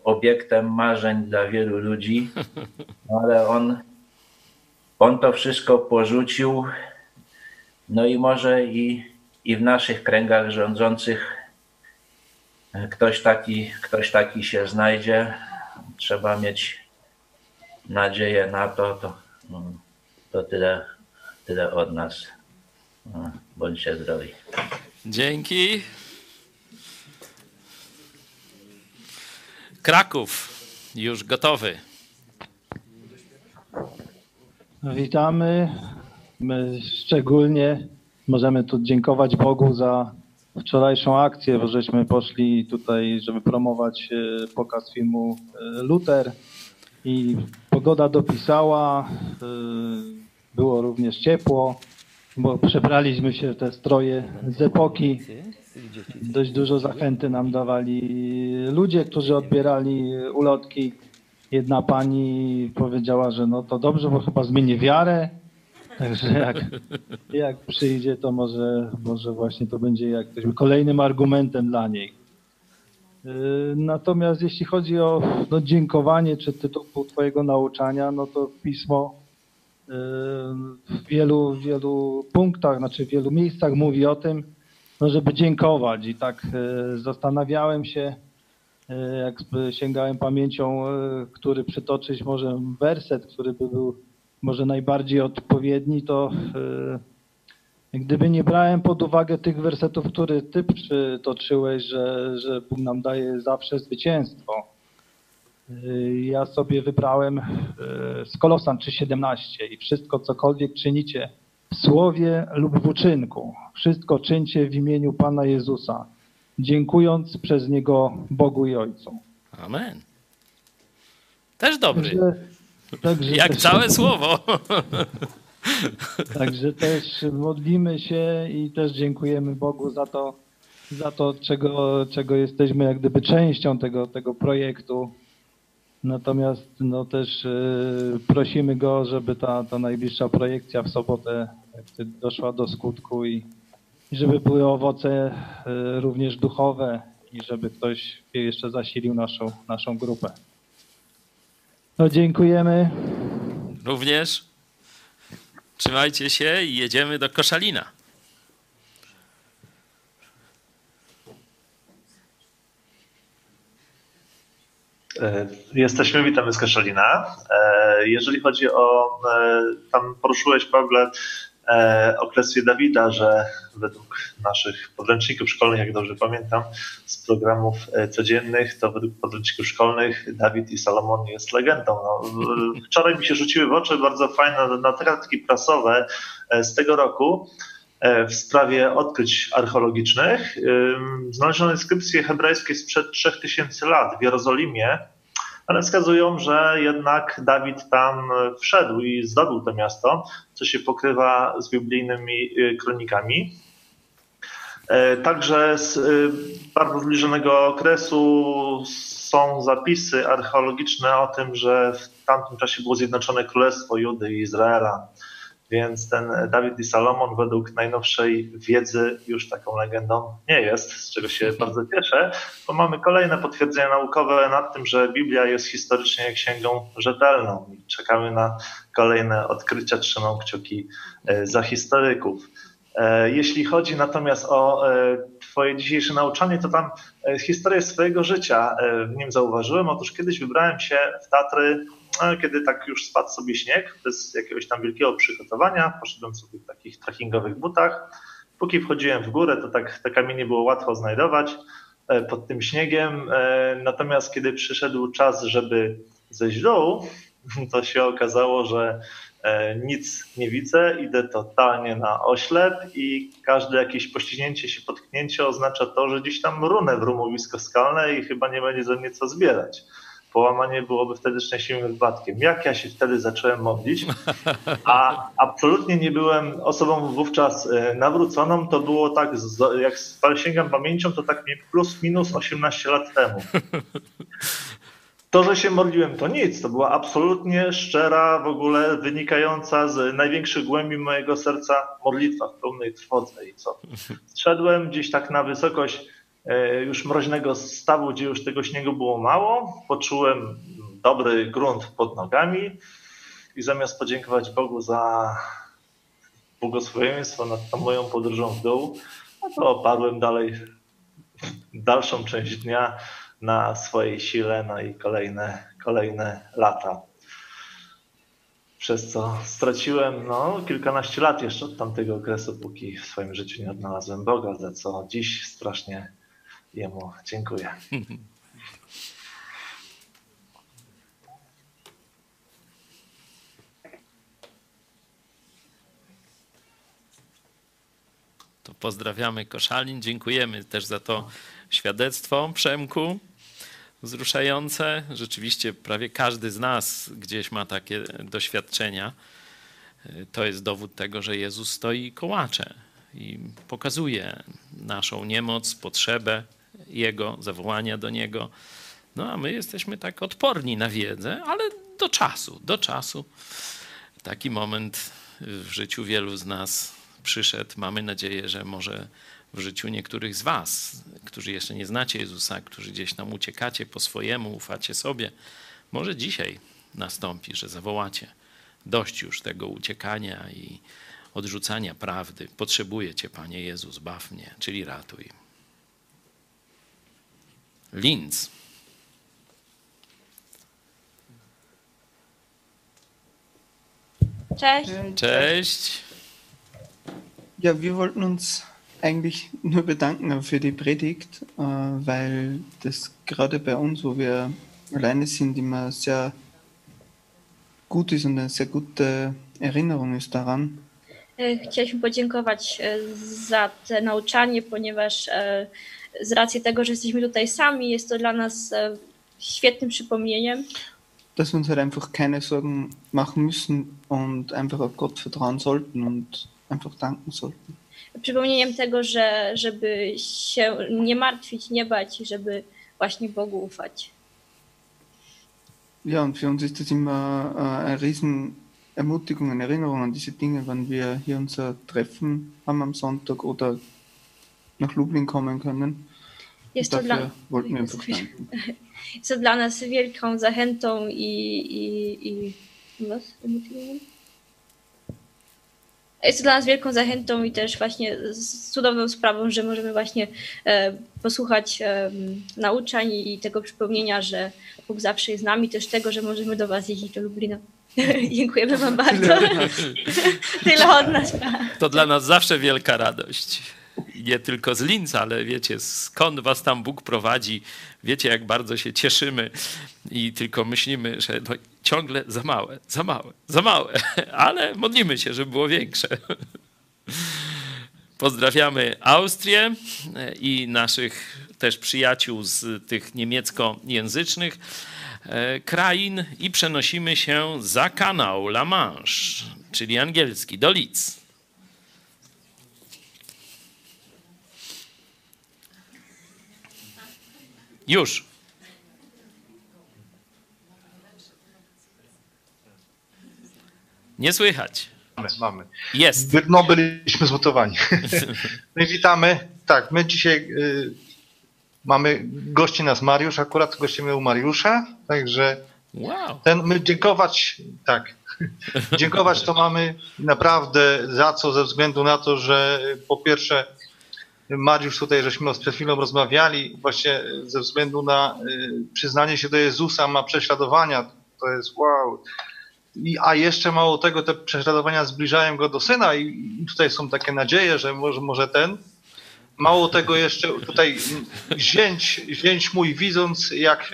obiektem marzeń dla wielu ludzi, no ale on, on to wszystko porzucił. No i może i, i w naszych kręgach rządzących ktoś taki, ktoś taki się znajdzie. Trzeba mieć nadzieję na to. To, to tyle tyle od nas. No, bądźcie zdrowi. Dzięki. Kraków już gotowy. Witamy. My szczególnie możemy tu dziękować Bogu za wczorajszą akcję, bo żeśmy poszli tutaj, żeby promować e, pokaz filmu e, Luther i pogoda dopisała, e, było również ciepło, bo przebraliśmy się te stroje z epoki. Dość dużo zachęty nam dawali ludzie, którzy odbierali ulotki. Jedna pani powiedziała, że no to dobrze, bo chyba zmieni wiarę. Także jak, jak przyjdzie, to może, może właśnie to będzie jakimś kolejnym argumentem dla niej. Yy, Natomiast jeśli chodzi o no, dziękowanie czy tytuł Twojego nauczania, no to pismo yy, w wielu, wielu punktach, znaczy w wielu miejscach mówi o tym, no, żeby dziękować. I tak yy, zastanawiałem się, yy, jak sp- sięgałem pamięcią, yy, który przytoczyć może werset, który by był może najbardziej odpowiedni, to yy, gdyby nie brałem pod uwagę tych wersetów, które ty przytoczyłeś, że, że Bóg nam daje zawsze zwycięstwo. Ja sobie wybrałem z Kolosan 3,17 i wszystko cokolwiek czynicie w słowie lub w uczynku, wszystko czyńcie w imieniu Pana Jezusa, dziękując przez Niego Bogu i Ojcu. Amen. Też dobry. Także, także Jak też- całe słowo. Także też modlimy się i też dziękujemy Bogu za to, za to czego, czego jesteśmy jak gdyby częścią tego, tego projektu. Natomiast no też y, prosimy Go, żeby ta, ta najbliższa projekcja w sobotę doszła do skutku i, i żeby były owoce y, również duchowe i żeby ktoś jeszcze zasilił naszą, naszą grupę. No dziękujemy. Również. Trzymajcie się i jedziemy do Koszalina. E, Jesteśmy, witamy z Koszalina. E, Jeżeli chodzi o, e, tam poruszyłeś, Pawle, e, o klęstwie Dawida, że według naszych podręczników szkolnych, jak dobrze pamiętam, z programów e, codziennych, to według podręczników szkolnych Dawid i Salomon jest legendą. No, wczoraj mi się rzuciły w oczy bardzo fajne notatki prasowe e, z tego roku e, w sprawie odkryć archeologicznych. Znaleziono inskrypcje hebrajskie sprzed 3000 lat w Jerozolimie, ale wskazują, że jednak Dawid tam wszedł i zdobył to miasto, co się pokrywa z biblijnymi y, kronikami. E, Także z y, bardzo zbliżonego okresu są zapisy archeologiczne o tym, że w tamtym czasie było zjednoczone Królestwo Judy i Izraela. Więc ten Dawid i Salomon według najnowszej wiedzy już taką legendą nie jest, z czego się bardzo cieszę, bo mamy kolejne potwierdzenia naukowe nad tym, że Biblia jest historycznie księgą rzetelną i czekamy na kolejne odkrycia, trzymam kciuki e, za historyków. E, Jeśli chodzi natomiast o e, Twoje dzisiejsze nauczanie, to tam historię swojego życia w nim zauważyłem. Otóż kiedyś wybrałem się w Tatry, kiedy tak już spadł sobie śnieg, bez jakiegoś tam wielkiego przygotowania. Poszedłem sobie w takich trekkingowych butach. Póki wchodziłem w górę, to tak te kamienie było łatwo znajdować e, pod tym śniegiem. E, Natomiast kiedy przyszedł czas, żeby zejść dół, to się okazało, że e, nic nie widzę, idę totalnie na oślep i każde jakieś poścignięcie się, potknięcie oznacza to, że gdzieś tam runę w rumowisko skalne i chyba nie będzie ze mnie co zbierać. Połamanie byłoby wtedy szczęśliwym wypadkiem. Jak ja się wtedy zacząłem modlić, a absolutnie nie byłem osobą wówczas e, nawróconą, to było tak, jak sięgam pamięcią, to tak mnie plus minus 18 lat temu. To, że się modliłem, to nic. To była absolutnie szczera, w ogóle wynikająca z największych głębi mojego serca modlitwa w pełnej trwodze. I co? Zszedłem gdzieś tak na wysokość już mroźnego stawu, gdzie już tego śniegu było mało. Poczułem dobry grunt pod nogami i zamiast podziękować Bogu za błogosławieństwo nad tą moją podróżą w dół, no to oparłem dalej dalszą część dnia na swojej sile, no i kolejne, kolejne lata. przez co straciłem no, kilkanaście lat jeszcze od tamtego okresu, póki w swoim życiu nie odnalazłem Boga, za co dziś strasznie Jemu dziękuję. To pozdrawiamy Koszalin, dziękujemy też za to świadectwo Przemku wzruszające. Rzeczywiście prawie każdy z nas gdzieś ma takie doświadczenia. To jest dowód tego, że Jezus stoi kołacze i pokazuje naszą niemoc, potrzebę Jego, zawołania do Niego. No a my jesteśmy tak odporni na wiedzę, ale do czasu, do czasu. Taki moment w życiu wielu z nas przyszedł. Mamy nadzieję, że może w życiu niektórych z Was, którzy jeszcze nie znacie Jezusa, którzy gdzieś tam uciekacie po swojemu, ufacie sobie, może dzisiaj nastąpi, że zawołacie dość już tego uciekania i odrzucania prawdy. Potrzebuję Cię, Panie Jezus, baw mnie, czyli ratuj. Linz. Cześć. Cześć. Ja, wir wollten uns eigentlich nur bedanken für die Predigt, äh, weil das gerade bei uns, wo wir alleine sind, immer sehr gut ist und eine sehr gute Erinnerung ist daran. E, Chcieliśmy podziękować e, za te nauczanie, ponieważ e, z racji tego, że jesteśmy tutaj sami, jest to dla nas e, świetnym przypomnieniem, dass wir uns halt einfach keine Sorgen machen müssen und einfach auf Gott vertrauen sollten und einfach danken sollten. przypomnieniem tego, że żeby się nie martwić, nie bać i żeby właśnie Bogu ufać. Ja, und für uns ist das immer äh, eine riesen Ermutigung, eine Erinnerung an diese Dinge, wenn wir hier unser Treffen haben am Sonntag oder nach Lublin kommen können. Jest to dla, wollten wir jest to dla nas wielką zachętą i, i, i was? Jest to dla nas wielką zachętą i też właśnie z cudowną sprawą, że możemy właśnie e, posłuchać e, nauczań i tego przypomnienia, że Bóg zawsze jest z nami, też tego, że możemy do Was jeździć do Lublina. Dziękujemy Wam bardzo. Tyle od nas. To dla nas zawsze wielka radość. Nie tylko z Linca, ale wiecie, skąd was tam Bóg prowadzi. Wiecie, jak bardzo się cieszymy i tylko myślimy, że no, ciągle za małe, za małe, za małe, ale modlimy się, żeby było większe. Pozdrawiamy Austrię i naszych też przyjaciół z tych niemieckojęzycznych e, krain i przenosimy się za kanał La Manche, czyli angielski, do Leeds. Już. Nie słychać. Mamy, mamy. Jest. No, byliśmy zmutowani. I witamy. Tak, my dzisiaj y, mamy, gości nas Mariusz, akurat gościmy u Mariusza, także wow. ten, my dziękować, tak, dziękować to mamy naprawdę za co, ze względu na to, że po pierwsze Mariusz tutaj, żeśmy przed chwilą rozmawiali, właśnie ze względu na y, przyznanie się do Jezusa ma prześladowania, to jest wow. I, a jeszcze mało tego, te prześladowania zbliżają go do syna i, i tutaj są takie nadzieje, że może, może ten. Mało tego jeszcze tutaj zięć, zięć mój widząc jak,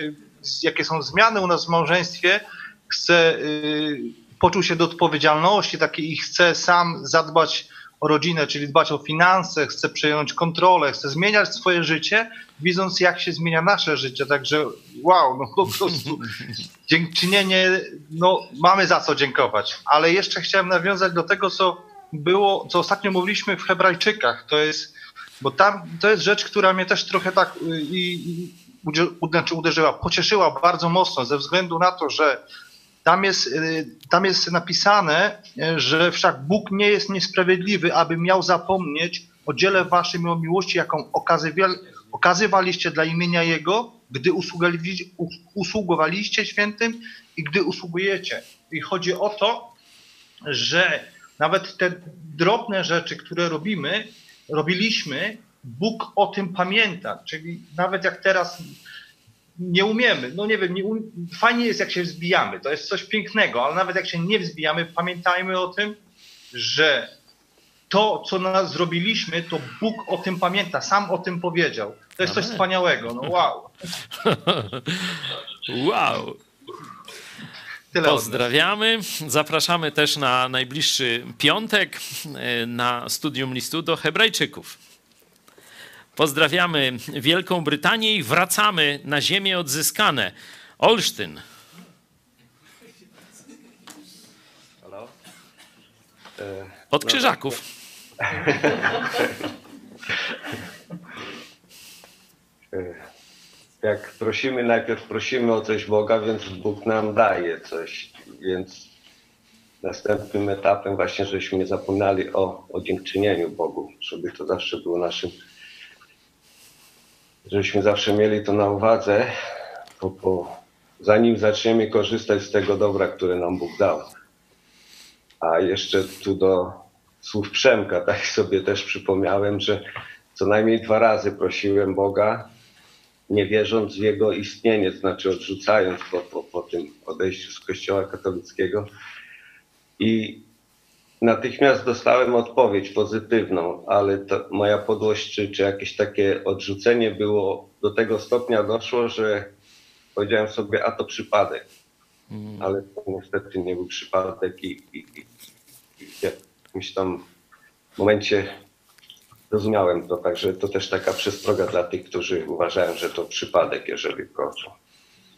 jakie są zmiany u nas w małżeństwie, chce, y, poczuł się do odpowiedzialności takiej i chce sam zadbać o rodzinę, czyli dbać o finanse, chce przejąć kontrolę, chce zmieniać swoje życie, widząc jak się zmienia nasze życie. Także wow, no po prostu dziękczynienie, no mamy za co dziękować. Ale jeszcze chciałem nawiązać do tego, co było, co ostatnio mówiliśmy w Hebrajczykach. To jest, bo tam to jest rzecz, która mnie też trochę tak y, i, i, znaczy uderzyła, pocieszyła bardzo mocno ze względu na to, że tam jest, y, tam jest napisane, y, że wszak Bóg nie jest niesprawiedliwy, aby miał zapomnieć o dziele waszym i o miłości, jaką okazywaliście dla imienia Jego, gdy usługowaliście świętym i gdy usługujecie. I chodzi o to, że nawet te drobne rzeczy, które robimy, robiliśmy, Bóg o tym pamięta. Czyli nawet jak teraz nie umiemy, no nie wiem, nie um... fajnie jest jak się wzbijamy, to jest coś pięknego, ale nawet jak się nie wzbijamy, pamiętajmy o tym, że to, co nas zrobiliśmy, to Bóg o tym pamięta, sam o tym powiedział. To jest coś Amen. wspaniałego, no wow. Wow. Tyle. Pozdrawiamy. Zapraszamy też na najbliższy piątek e, na studium listu do Hebrajczyków. Pozdrawiamy Wielką Brytanię i wracamy na ziemię odzyskane. Olsztyn. Halo? Od no, Krzyżaków. Jak prosimy, najpierw prosimy o coś Boga, więc Bóg nam daje coś. Więc następnym etapem właśnie, żebyśmy nie zapominali o, o dziękczynieniu Bogu, żeby to zawsze było naszym, żebyśmy zawsze mieli to na uwadze, bo, bo zanim zaczniemy korzystać z tego dobra, które nam Bóg dał. A jeszcze tu do słów Przemka, tak sobie też przypomniałem, że co najmniej dwa razy prosiłem Boga, nie wierząc w Jego istnienie, znaczy odrzucając po, po, po tym odejściu z Kościoła katolickiego. I natychmiast dostałem odpowiedź pozytywną, ale moja podłość czy, czy jakieś takie odrzucenie było do tego stopnia doszło, że powiedziałem sobie, a to przypadek. Ale to niestety nie był przypadek i, i, i, i w jakimś tam momencie rozumiałem to, także to też taka przestroga dla tych, którzy uważają, że to przypadek, jeżeli kończą.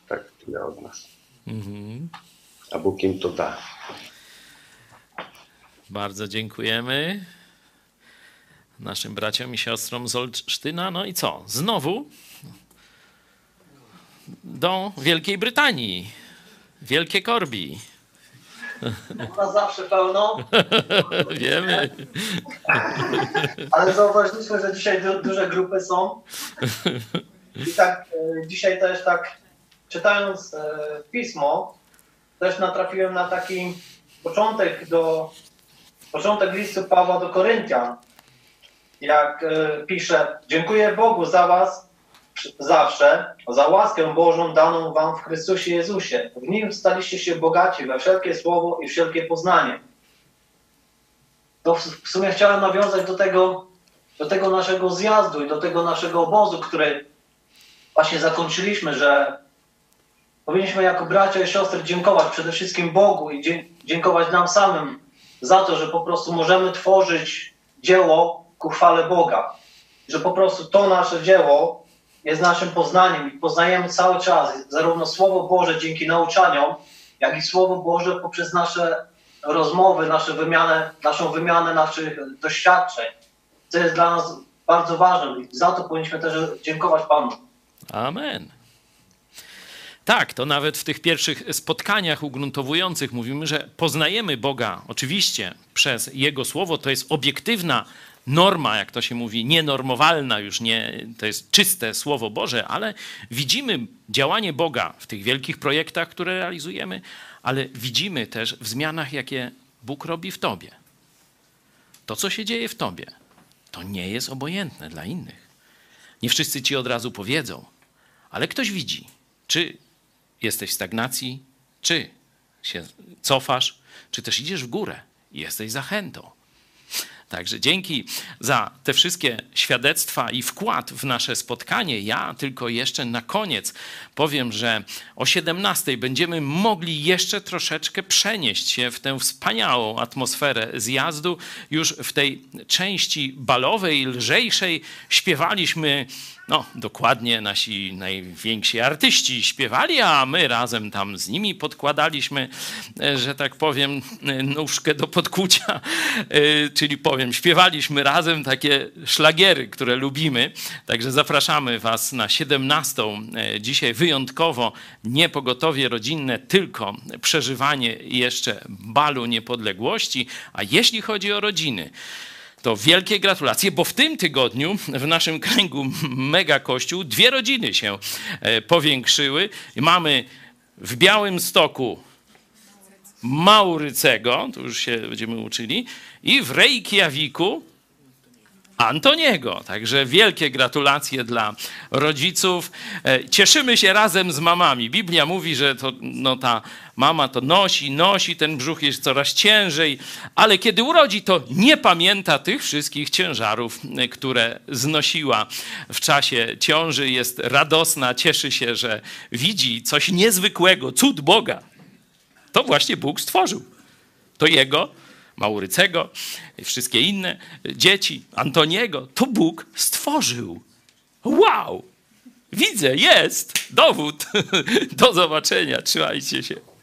Tak, tyle od nas. Mhm. A Bóg im to da. Bardzo dziękujemy naszym braciom i siostrom z Olsztyna. No i co? Znowu do Wielkiej Brytanii. Wielkie Korbi. U nas zawsze pełno, Wiemy. ale zauważyliśmy, że dzisiaj du duże grupy są. I tak e, dzisiaj też tak czytając e, pismo, też natrafiłem na taki początek do początek listu Pawła do Koryntian. Jak e, pisze, dziękuję Bogu za was zawsze, za łaskę Bożą daną wam w Chrystusie Jezusie. W nim staliście się bogaci we wszelkie słowo i wszelkie poznanie. To w sumie chciałem nawiązać do tego, do tego naszego zjazdu i do tego naszego obozu, który właśnie zakończyliśmy, że powinniśmy jako bracia i siostry dziękować przede wszystkim Bogu i dziękować nam samym za to, że po prostu możemy tworzyć dzieło ku chwale Boga. Że po prostu to nasze dzieło jest naszym poznaniem i poznajemy cały czas zarówno Słowo Boże dzięki nauczaniom, jak i Słowo Boże poprzez nasze rozmowy, nasze wymianę, naszą wymianę naszych doświadczeń. To jest dla nas bardzo ważne i za to powinniśmy też dziękować Panu. Amen. Tak, to nawet w tych pierwszych spotkaniach ugruntowujących mówimy, że poznajemy Boga oczywiście przez Jego słowo. To jest obiektywna norma, jak to się mówi, nienormowalna, już nie, to jest czyste słowo Boże, ale widzimy działanie Boga w tych wielkich projektach, które realizujemy, ale widzimy też w zmianach, jakie Bóg robi w tobie. To, co się dzieje w tobie, to nie jest obojętne dla innych. Nie wszyscy ci od razu powiedzą, ale ktoś widzi, czy jesteś w stagnacji, czy się cofasz, czy też idziesz w górę jesteś zachętą. Także dzięki za te wszystkie świadectwa i wkład w nasze spotkanie. Ja tylko jeszcze na koniec powiem, że o 17 będziemy mogli jeszcze troszeczkę przenieść się w tę wspaniałą atmosferę zjazdu. Już w tej części balowej, lżejszej śpiewaliśmy no, dokładnie nasi najwięksi artyści śpiewali, a my razem tam z nimi podkładaliśmy, e, że tak powiem, e, nóżkę do podkucia, e, czyli powiem, śpiewaliśmy razem takie szlagiery, które lubimy. Także zapraszamy Was na 17. Dzisiaj wyjątkowo niepogotowie rodzinne, tylko przeżywanie jeszcze balu niepodległości. A jeśli chodzi o rodziny, to wielkie gratulacje, bo w tym tygodniu w naszym kręgu Mega Kościół dwie rodziny się e, powiększyły. Mamy w Białym Stoku Maurycego, tu już się będziemy uczyli, i w Reykjaviku Antoniego. Także wielkie gratulacje dla rodziców. E, cieszymy się razem z mamami. Biblia mówi, że to, no, ta mama to nosi, nosi, ten brzuch jest coraz ciężej, ale kiedy urodzi, to nie pamięta tych wszystkich ciężarów, e, które znosiła w czasie ciąży. Jest radosna, cieszy się, że widzi coś niezwykłego, cud Boga. To właśnie Bóg stworzył. To Jego Maurycego i wszystkie inne dzieci, Antoniego, to Bóg stworzył. Wow! Widzę, jest dowód. Do zobaczenia, trzymajcie się.